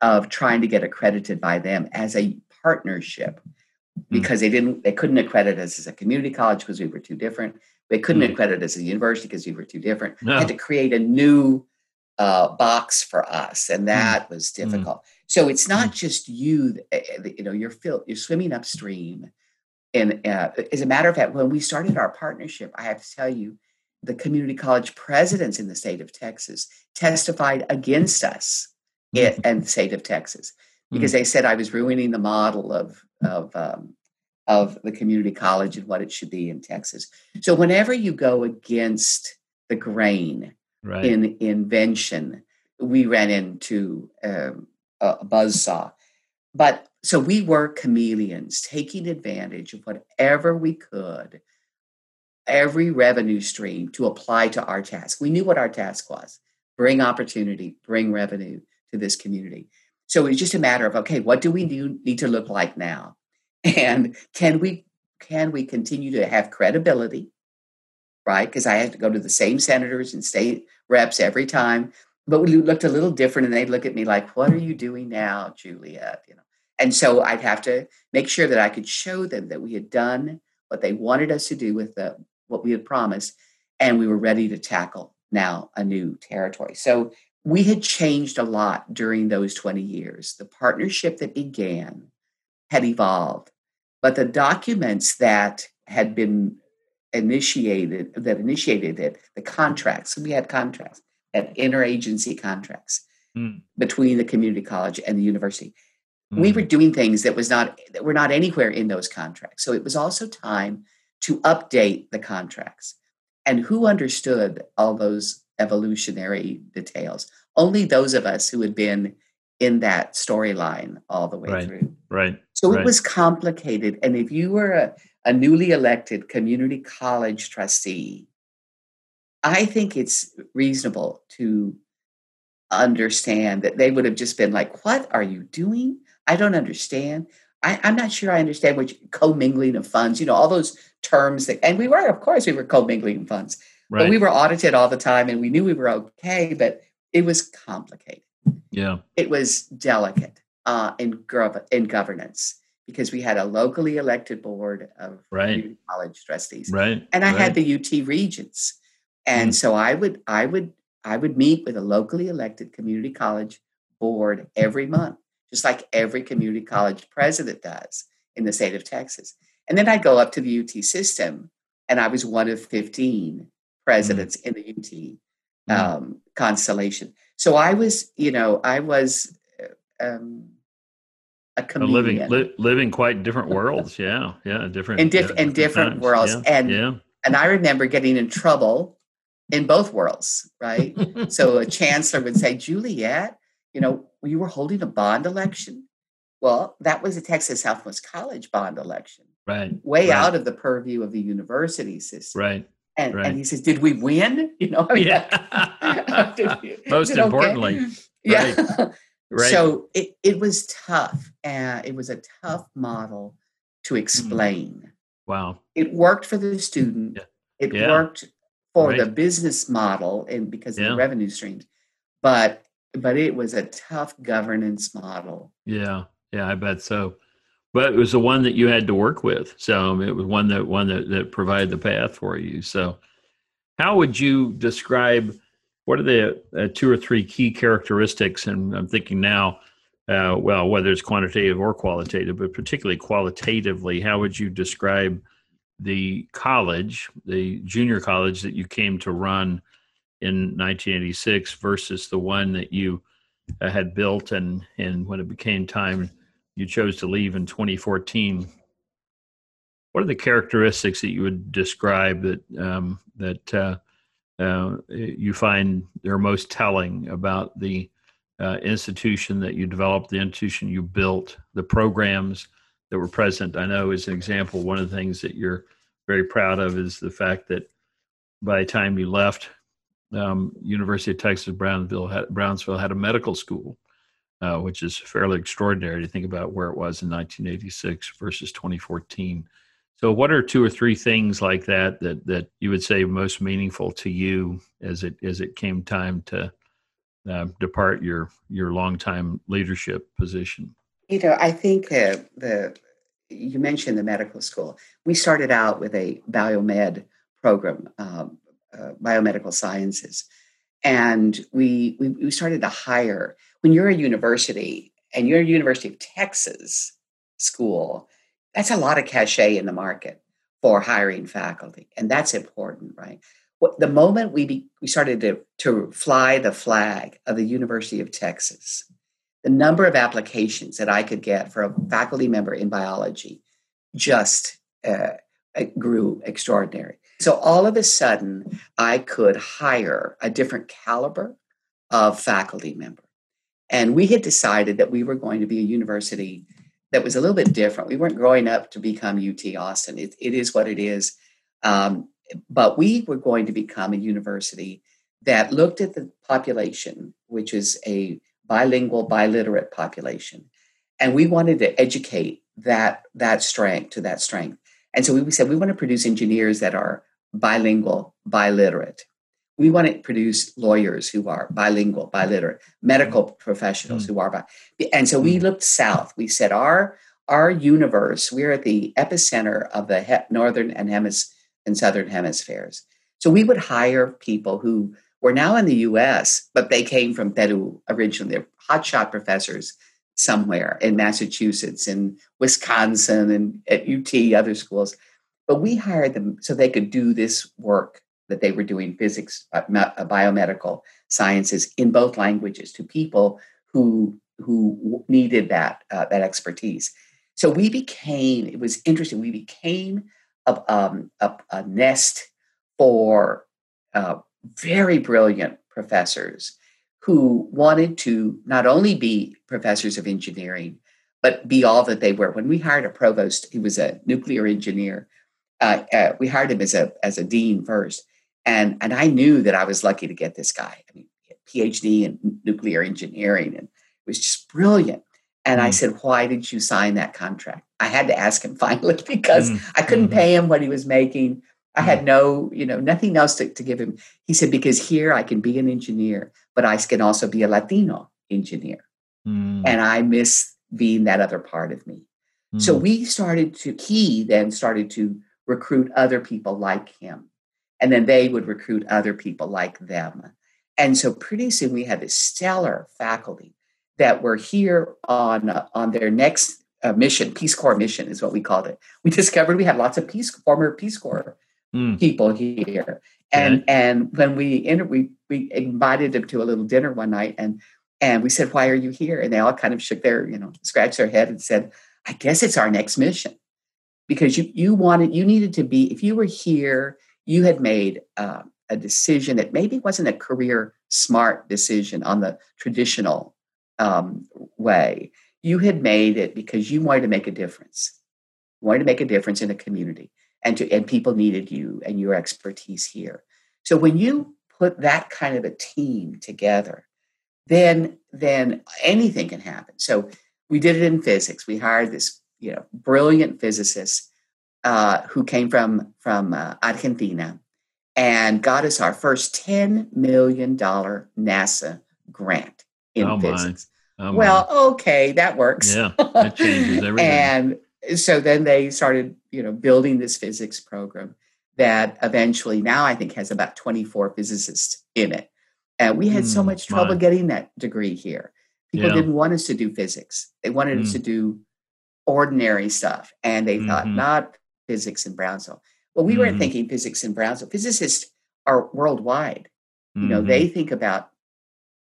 of trying to get accredited by them as a partnership hmm. because they didn't they couldn't accredit us as a community college because we were too different they couldn't mm. accredit as a university because we were too different. No. Had to create a new uh, box for us, and mm. that mm. was difficult. Mm. So it's not just you. Eh, eh, you know, you're fil- you're swimming upstream. And uh, as a matter of fact, when we started our partnership, I have to tell you, the community college presidents in the state of Texas testified against us mm. in the state of Texas because they said I was ruining the model of of um, of the community college and what it should be in Texas. So whenever you go against the grain right. in invention, we ran into um, a buzz saw. But so we were chameleons, taking advantage of whatever we could, every revenue stream to apply to our task. We knew what our task was bring opportunity, bring revenue to this community. So it's just a matter of okay, what do we do, need to look like now? and can we can we continue to have credibility right because i have to go to the same senators and state reps every time but we looked a little different and they'd look at me like what are you doing now juliet you know and so i'd have to make sure that i could show them that we had done what they wanted us to do with the, what we had promised and we were ready to tackle now a new territory so we had changed a lot during those 20 years. The partnership that began had evolved, but the documents that had been initiated, that initiated it, the contracts, we had contracts, had interagency contracts mm. between the community college and the university. Mm. We were doing things that was not that were not anywhere in those contracts. So it was also time to update the contracts. And who understood all those evolutionary details. Only those of us who had been in that storyline all the way right, through. Right. So right. it was complicated. And if you were a, a newly elected community college trustee, I think it's reasonable to understand that they would have just been like, What are you doing? I don't understand. I, am not sure I understand what commingling of funds, you know, all those terms that, and we were, of course, we were commingling funds. Right. But we were audited all the time and we knew we were okay, but it was complicated. Yeah. It was delicate uh, in, gov- in governance because we had a locally elected board of right. college trustees. Right. And I right. had the UT regents. And mm. so I would I would I would meet with a locally elected community college board every month, just like every community college president does in the state of Texas. And then I'd go up to the UT system, and I was one of 15 presidents mm. in the UT mm. um, constellation. So I was, you know, I was uh, um, a comedian. living li- living quite different (laughs) worlds. Yeah, yeah, different in, diff- yeah, in different, times. worlds, yeah. and yeah. and I remember getting in trouble in both worlds. Right. so a (laughs) chancellor would say, Juliet, you know, you were holding a bond election. Well, that was a Texas Southmost College bond election. Right. Way right. out of the purview of the university system. Right. And, right. and he says, "Did we win?" (laughs) You know, I mean, yeah. (laughs) (laughs) Most importantly, yeah. Right. right. So it it was tough. Uh, it was a tough model to Hmm. explain. Wow. It worked for the student. Yeah. It Yeah. worked for Right. the business model, and because of the revenue streams, but but it was a tough governance model. Yeah. Yeah. I bet so. But it was the one that you had to work with. So it was one that one that, that provided the path for you. So how would you describe what are the uh, two or three key characteristics? And I'm thinking now, uh, well, whether it's quantitative or qualitative, but particularly qualitatively, how would you describe the college, the junior college that you came to run in 1986 versus the one that you uh, had built and, and when it became time you chose to leave in 2014? What are the characteristics that you would describe that um, that uh, uh, you find are most telling about the uh, institution that you developed, the institution you built, the programs that were present? I know, as an example, one of the things that you're very proud of is the fact that by the time you left, um, University of Texas Brownsville had, Brownsville had a medical school, uh, which is fairly extraordinary to think about where it was in 1986 versus 2014. So, what are two or three things like that that that you would say most meaningful to you as it as it came time to uh, depart your your longtime leadership position? You know, I think uh, the you mentioned the medical school. We started out with a biomed program, um, uh, biomedical sciences, and we, we we started to hire. When you're a university and you're a University of Texas school, that's a lot of cachet in the market for hiring faculty, and that's important, right? What, the moment we be, we started to to fly the flag of the University of Texas, the number of applications that I could get for a faculty member in biology just uh, grew extraordinary. So all of a sudden, I could hire a different caliber of faculty member. And we had decided that we were going to be a university that was a little bit different. We weren't growing up to become UT Austin. It, it is what it is. Um, but we were going to become a university that looked at the population, which is a bilingual, biliterate population. And we wanted to educate that, that strength to that strength. And so we said we want to produce engineers that are bilingual, biliterate. We want to produce lawyers who are bilingual, biliterate, medical professionals mm-hmm. who are bi. And so we looked south. We said our our universe. We're at the epicenter of the he- northern and hemis and southern hemispheres. So we would hire people who were now in the US, but they came from Peru originally. They're hotshot professors somewhere in Massachusetts, in Wisconsin, and at UT, other schools. But we hired them so they could do this work that they were doing physics, uh, uh, biomedical sciences in both languages to people who who needed that uh, that expertise. So we became. It was interesting. We became a, um, a, a nest for uh, very brilliant professors who wanted to not only be professors of engineering, but be all that they were. When we hired a provost, he was a nuclear engineer. Uh, uh, we hired him as a as a dean first, and and I knew that I was lucky to get this guy. I mean, PhD in nuclear engineering, and it was just brilliant. And mm. I said, "Why did you sign that contract?" I had to ask him (laughs) finally because mm. I couldn't mm-hmm. pay him what he was making. I had mm. no, you know, nothing else to, to give him. He said, because here I can be an engineer, but I can also be a Latino engineer. Mm. And I miss being that other part of me. Mm. So we started to, he then started to recruit other people like him. And then they would recruit other people like them. And so pretty soon we had this stellar faculty that were here on, uh, on their next uh, mission, Peace Corps mission is what we called it. We (laughs) discovered we had lots of Peace former Peace Corps mm. people here. And and when we entered, we we invited them to a little dinner one night, and and we said, "Why are you here?" And they all kind of shook their, you know, scratched their head and said, "I guess it's our next mission." Because you you wanted you needed to be if you were here, you had made uh, a decision that maybe wasn't a career smart decision on the traditional um, way. You had made it because you wanted to make a difference. You wanted to make a difference in a community and to and people needed you and your expertise here so when you put that kind of a team together then then anything can happen so we did it in physics we hired this you know brilliant physicist uh, who came from from uh, argentina and got us our first $10 million nasa grant in oh physics oh well okay that works yeah (laughs) that changes everything and so then they started, you know, building this physics program that eventually now I think has about 24 physicists in it. And we had mm, so much trouble my. getting that degree here. People yeah. didn't want us to do physics. They wanted mm. us to do ordinary stuff. And they mm-hmm. thought not physics in Brownsville. Well, we mm-hmm. weren't thinking physics in Brownsville. Physicists are worldwide. You know, they mm-hmm. think about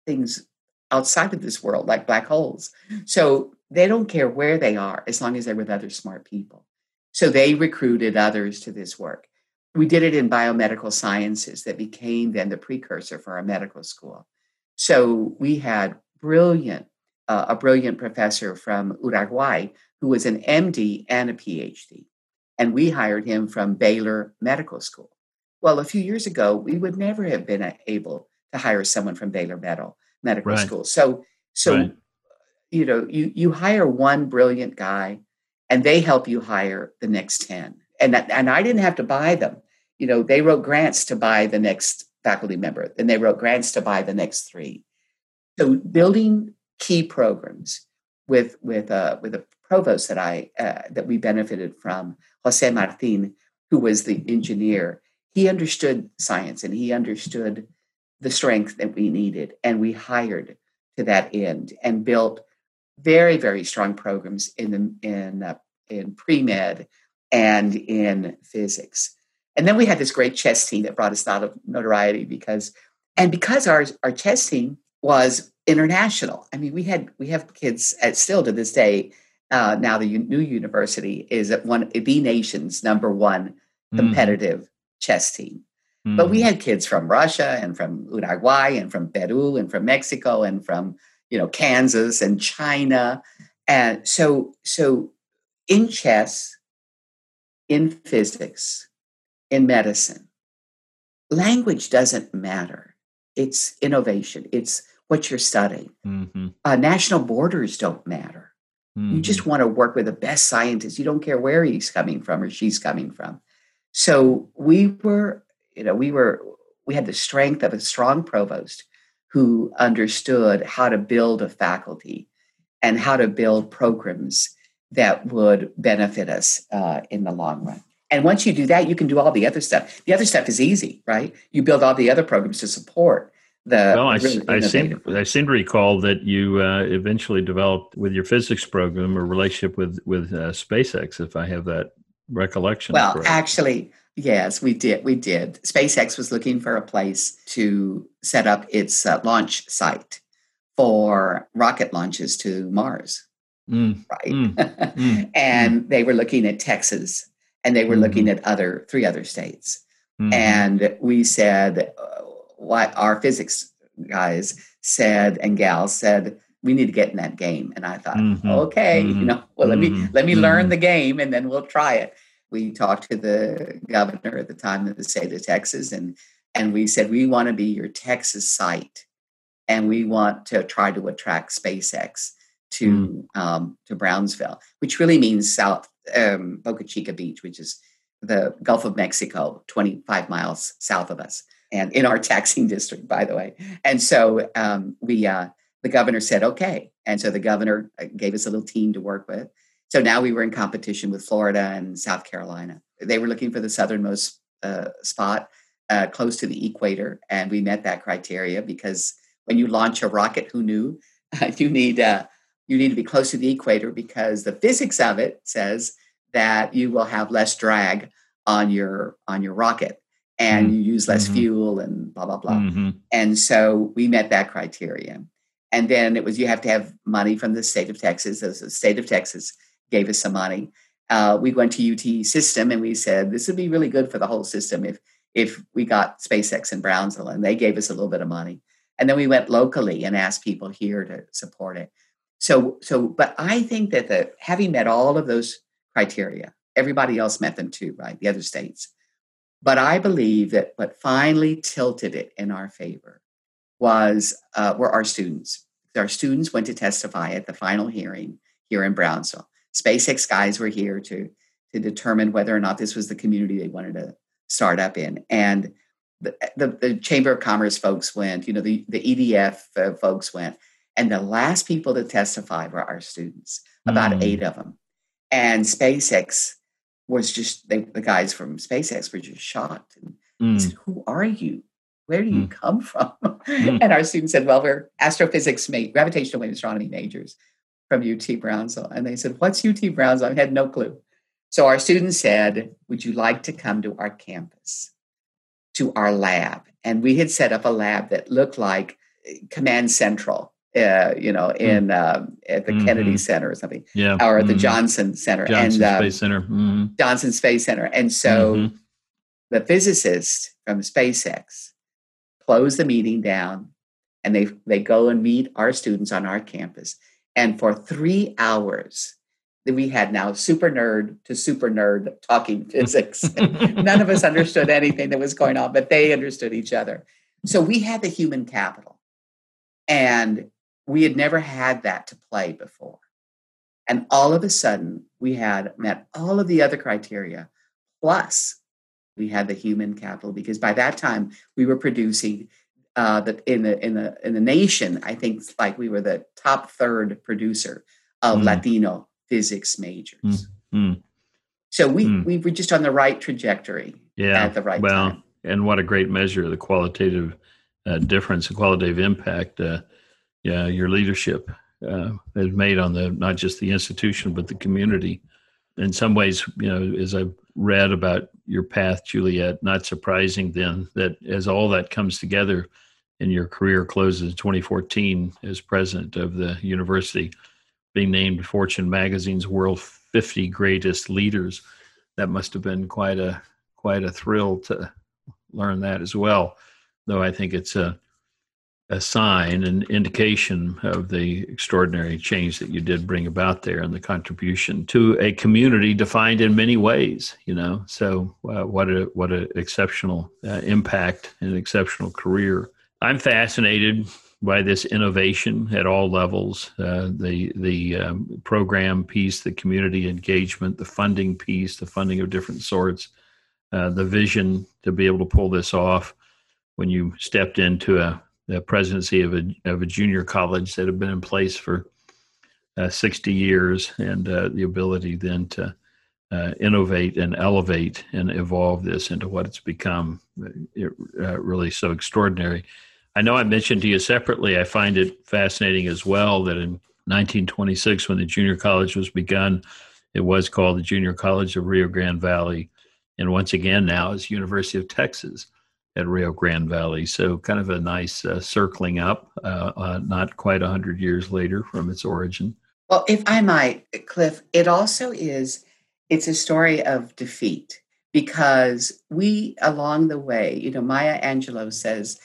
things outside of this world, like black holes. So they don't care where they are as long as they're with other smart people. So they recruited others to this work. We did it in biomedical sciences that became then the precursor for our medical school. So we had brilliant, uh, a brilliant professor from Uruguay who was an MD and a PhD. And we hired him from Baylor Medical School. Well, a few years ago, we would never have been able to hire someone from Baylor Medical Medical right. School. So, so right you know you you hire one brilliant guy and they help you hire the next 10 and that, and I didn't have to buy them you know they wrote grants to buy the next faculty member and they wrote grants to buy the next 3 so building key programs with with uh, with a provost that I uh, that we benefited from Jose Martin who was the engineer he understood science and he understood the strength that we needed and we hired to that end and built very very strong programs in the in uh, in pre med and in physics. And then we had this great chess team that brought us a lot of notoriety because and because our our chess team was international. I mean, we had we have kids at still to this day. Uh, now the new university is at one the nation's number one mm-hmm. competitive mm. chess team. Mm. But we mm-hmm. had kids from Russia and from Uruguay and from Peru and from Mexico and from you know Kansas and China, and so so in chess, in physics, in medicine, language doesn't matter. It's innovation. It's what you're studying. Mm-hmm. Uh, national borders don't matter. Mm-hmm. You just mm-hmm. want to work with the best scientists. You don't care where he's coming from or she's coming from. So we were, you know, we were, we had the strength of a strong provost who understood how to build a faculty and how to build programs that would benefit us uh, in the long run. And once you do that, you can do all the other stuff. The other stuff is easy, right? You build all the other programs to support the. Well, I, really I, seem, I seem to recall that you uh, eventually developed with your physics program a relationship with with uh, SpaceX, if I have that recollection. Well, correct. actually, yes, we did. We did. SpaceX was looking for a place to set up its uh, launch site for rocket launches to Mars. Mm, right. Mm, (laughs) mm, and mm. they were looking at Texas and they were mm-hmm. looking at other three other states. Mm-hmm. And we said, what our physics guys said and gals said, we need to get in that game. And I thought, mm-hmm. okay, you mm-hmm. know, well, let me mm-hmm. let me learn mm-hmm. the game and then we'll try it. We talked to the governor at the time of the state of Texas and and we said we want to be your Texas site and we want to try to attract SpaceX to mm. um, to Brownsville, which really means South um, Boca Chica Beach, which is the Gulf of Mexico, 25 miles south of us, and in our taxing district, by the way. And so um, we, uh, the governor said, okay. And so the governor uh, gave us a little team to work with. So now we were in competition with Florida and South Carolina. They were looking for the southernmost uh, spot uh, close to the equator, and we met that criteria because when you launch a rocket, who knew? (laughs) you need uh, you need to be close to the equator because the physics of it says that you will have less drag on your on your rocket and mm-hmm. you use less mm-hmm. fuel and blah blah blah mm-hmm. and so we met that criteria and then it was you have to have money from the state of texas as the state of texas gave us some money uh, we went to ut system and we said this would be really good for the whole system if if we got spacex and brownsville and they gave us a little bit of money and then we went locally and asked people here to support it so, so, but I think that the having met all of those criteria, everybody else met them too, right? The other states. But I believe that what finally tilted it in our favor was uh, were our students. Our students went to testify at the final hearing here in Brownsville. SpaceX guys were here to to determine whether or not this was the community they wanted to start up in, and the, the, the Chamber of Commerce folks went. You know, the the EDF uh, folks went and the last people to testify were our students, about mm. eight of them. And SpaceX was just, they, the guys from SpaceX were just shocked. And mm. said, Who are you? Where do you mm. come from? Mm. and our students said, Well, we're astrophysics, ma- gravitational wave astronomy majors from UT Brownsville. And they said, What's UT Brownsville? I had no clue. So our students said, Would you like to come to our campus, to our lab? And we had set up a lab that looked like eh, Command Central uh, you know, hmm. in uh, at the mm-hmm. Kennedy Center or something, yeah, or at the mm-hmm. Johnson Center, Johnson and, uh, Space Center, mm-hmm. Johnson Space Center, and so mm-hmm. the physicists from SpaceX close the meeting down, and they they go and meet our students on our campus, and for three hours. We had now super nerd to super nerd talking (laughs) physics. None of us understood anything that was going on, but they understood each other. So we had the human capital. And we had never had that to play before. And all of a sudden, we had met all of the other criteria, plus we had the human capital because by that time we were producing uh, the, in the in the in the nation. I think like we were the top third producer of mm. Latino physics majors. Mm. Mm. So we mm. we were just on the right trajectory yeah. at the right well, time. And what a great measure of the qualitative uh, difference, the qualitative impact. Uh, yeah, your leadership uh, has made on the not just the institution but the community. In some ways, you know, as I've read about your path, Juliet, not surprising then that as all that comes together and your career closes in 2014 as president of the university, being named Fortune magazine's world 50 greatest leaders, that must have been quite a quite a thrill to learn that as well. Though I think it's a a sign, an indication of the extraordinary change that you did bring about there and the contribution to a community defined in many ways. You know, so uh, what a what an exceptional uh, impact and exceptional career. I'm fascinated by this innovation at all levels uh, the the um, program piece, the community engagement, the funding piece, the funding of different sorts, uh, the vision to be able to pull this off. When you stepped into a the presidency of a of a junior college that had been in place for uh, 60 years, and uh, the ability then to uh, innovate and elevate and evolve this into what it's become it, uh, really so extraordinary. I know I mentioned to you separately, I find it fascinating as well that in 1926, when the junior college was begun, it was called the Junior College of Rio Grande Valley. And once again, now is University of Texas at Rio Grande Valley. So, kind of a nice uh, circling up, uh, uh, not quite 100 years later from its origin. Well, if I might, Cliff, it also is it's a story of defeat because we along the way you know maya angelou says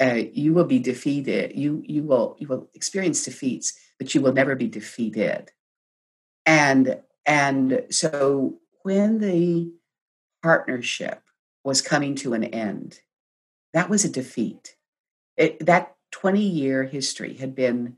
uh, you will be defeated you you will you will experience defeats but you will never be defeated and and so when the partnership was coming to an end that was a defeat it, that 20 year history had been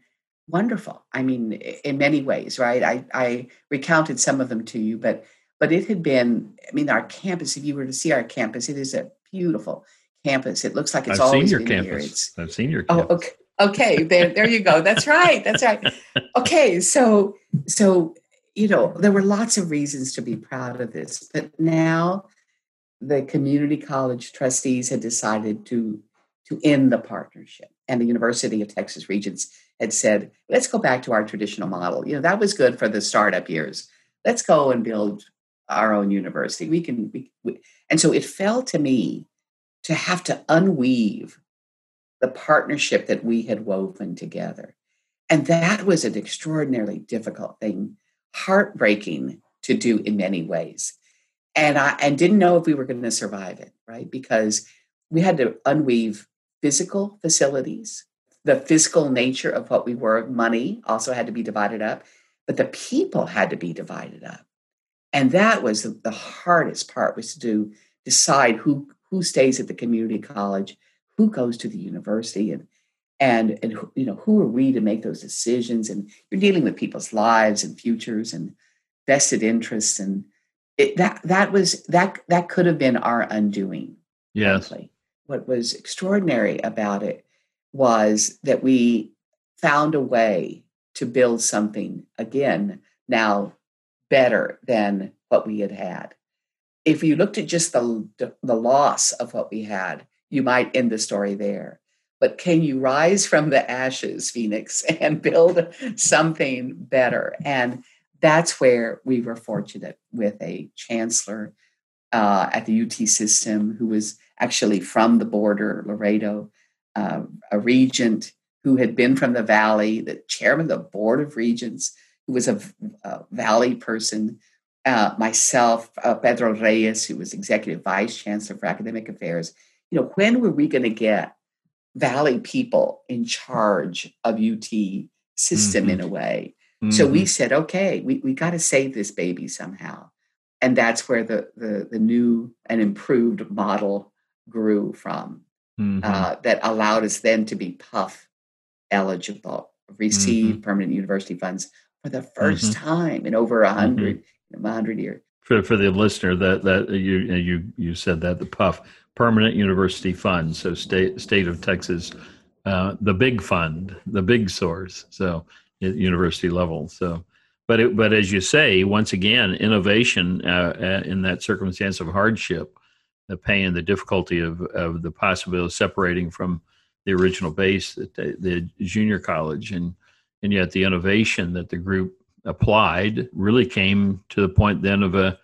wonderful. I mean, in many ways, right? I, I recounted some of them to you, but but it had been. I mean, our campus. If you were to see our campus, it is a beautiful campus. It looks like it's I've always seen your been campus. here. It's, I've seen your oh, campus. okay. Okay, there, there you go. That's right. That's right. (laughs) Okay, so, so you know, there were lots of reasons to be proud of this, but now the community college trustees had decided to to end the partnership, and the University of Texas Regents had said, let's go back to our traditional model. You know, that was good for the startup years. Let's go and build our own university. We can, we, we. and so it fell to me to have to unweave the partnership that we had woven together. And that was an extraordinarily difficult thing, heartbreaking to do in many ways. And I and didn't know if we were going to survive it, right? Because we had to unweave physical facilities the physical nature of what we were, money also had to be divided up, but the people had to be divided up. And that was the hardest part was to do, decide who who stays at the community college, who goes to the university, and and and you know who are we to make those decisions? And you're dealing with people's lives and futures and vested interests, and it, that that was that that could have been our undoing. Yes. Frankly. What was extraordinary about it was that we found a way to build something again now better than what we had had. If you looked at just the, the loss of what we had, you might end the story there. But can you rise from the ashes, Phoenix, (laughs) and build something better? And that's where we were fortunate with a chancellor uh, at the UT system who was actually from the border, Laredo, uh, a regent who had been from the valley, the chairman of the board of regents, who was a, a valley person, uh, myself, uh, Pedro Reyes, who was executive vice chancellor for academic affairs. You know, when were we going to get valley people in charge of UT system mm-hmm. in a way? Mm-hmm. So we mm-hmm. said, okay, we, we got to save this baby somehow. And that's where the, the, the new and improved model grew from mm-hmm. uh, that allowed us then to be PUF eligible, receive mm-hmm. permanent university funds for the 1st mm-hmm. time in over a 100 mm-hmm. 100 years. For, for the listener, that that you you you said that the PUF permanent university fund, so state state of Texas, uh, the big fund, the big source, so at university level. So, but it, but as you say, once again, innovation uh, uh in that circumstance of hardship the pain the difficulty of, of the possibility of separating from the original base the, the junior college and and yet the innovation that the group applied really came to the point then of a,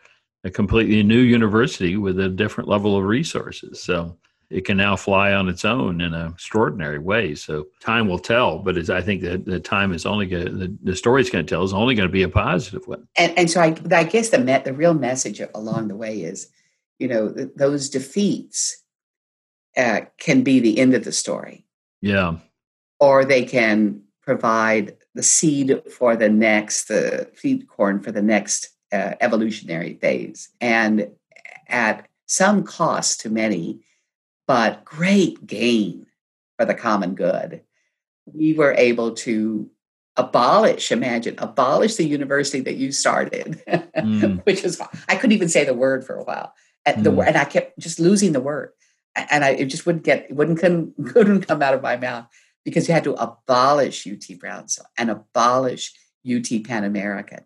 a completely new university with a different level of resources so it can now fly on its own in an extraordinary way. So time will tell, but I think that the time is only going the, the story is going to tell is only going to be a positive one. And, and so I, I guess the met, the real message along the way is you know, th- those defeats uh, can be the end of the story. Yeah. Or they can provide the seed for the next, the seed corn for the next uh, evolutionary phase. And at some cost to many, but great gain for the common good, we were able to abolish, imagine, abolish the university that you started, mm. (laughs) which is, I couldn't even say the word for a while and the mm. and I kept just losing the word, and I it just wouldn't get it wouldn't come (laughs) couldn't come out of my mouth because you had to abolish UT Brownsville and abolish UT Pan American.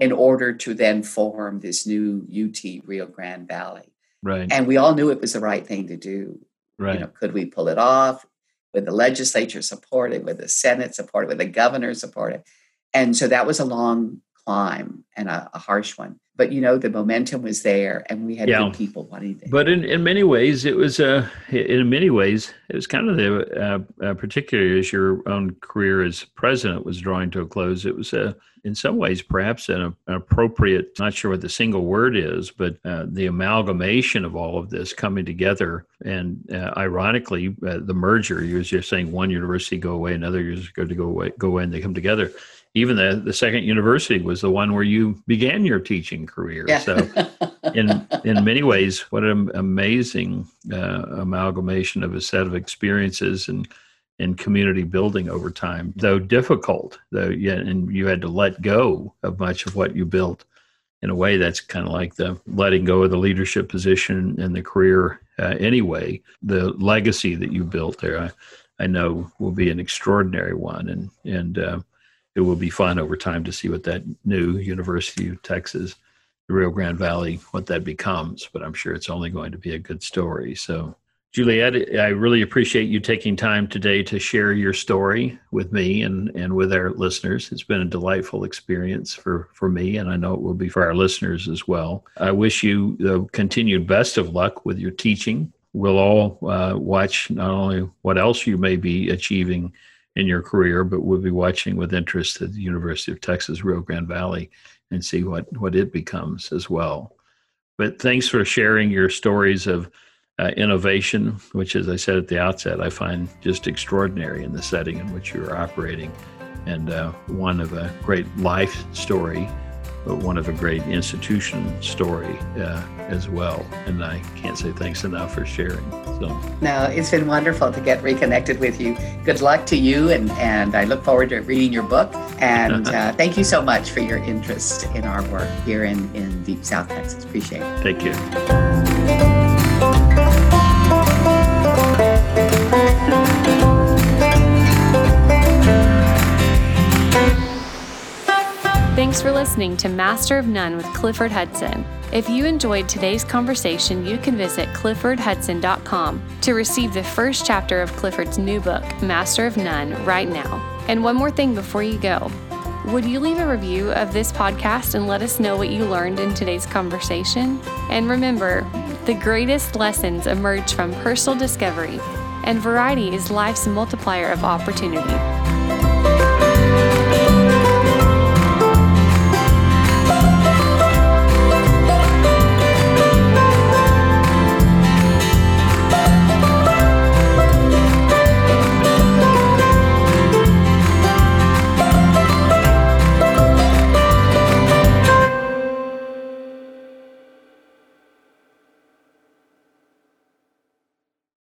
in order to then form this new UT Rio Grande Valley. Right. And we all knew it was the right thing to do. Right. You know, could we pull it off? Would the legislature support it? Would the Senate support it? Would the governor support it? And so that was a long climb and a, a harsh one. But you know, the momentum was there, and we had yeah. good people wanting to. But in, in many ways, it was uh, in many ways it was kind of the uh, uh, particularly as your own career as president was drawing to a close. It was uh, in some ways perhaps an, an, appropriate. Not sure what the single word is, but uh, the amalgamation of all of this coming together, and uh, ironically, uh, the merger. You was just saying one university go away, another university go to go away, go away, and they come together even the, the second university was the one where you began your teaching career. Yeah. So, in in many ways, what an amazing uh, amalgamation of a set of experiences and and community building over time. Though difficult, though, yeah, and you had to let go of much of what you built. In a way, that's kind of like the letting go of the leadership position and the career. Uh, anyway, the legacy that you built there, I, I know, will be an extraordinary one, and and uh, it will be fun over time to see what that new University of Texas, the Rio Grande Valley, what that becomes. But I'm sure it's only going to be a good story. So, Juliet, I really appreciate you taking time today to share your story with me and, and with our listeners. It's been a delightful experience for, for me, and I know it will be for our listeners as well. I wish you the continued best of luck with your teaching. We'll all uh, watch not only what else you may be achieving in your career, but we'll be watching with interest at the University of Texas Rio Grande Valley and see what what it becomes as well. But thanks for sharing your stories of uh, innovation, which, as I said at the outset, I find just extraordinary in the setting in which you're operating, and uh, one of a great life story but one of a great institution story uh, as well. And I can't say thanks enough for sharing. So no, it's been wonderful to get reconnected with you. Good luck to you, and and I look forward to reading your book. And (laughs) uh, thank you so much for your interest in our work here in in Deep South Texas. Appreciate it. Thank you. Thanks for listening to Master of None with Clifford Hudson. If you enjoyed today's conversation, you can visit cliffordhudson.com to receive the first chapter of Clifford's new book, Master of None, right now. And one more thing before you go. Would you leave a review of this podcast and let us know what you learned in today's conversation? And remember, the greatest lessons emerge from personal discovery, and variety is life's multiplier of opportunity.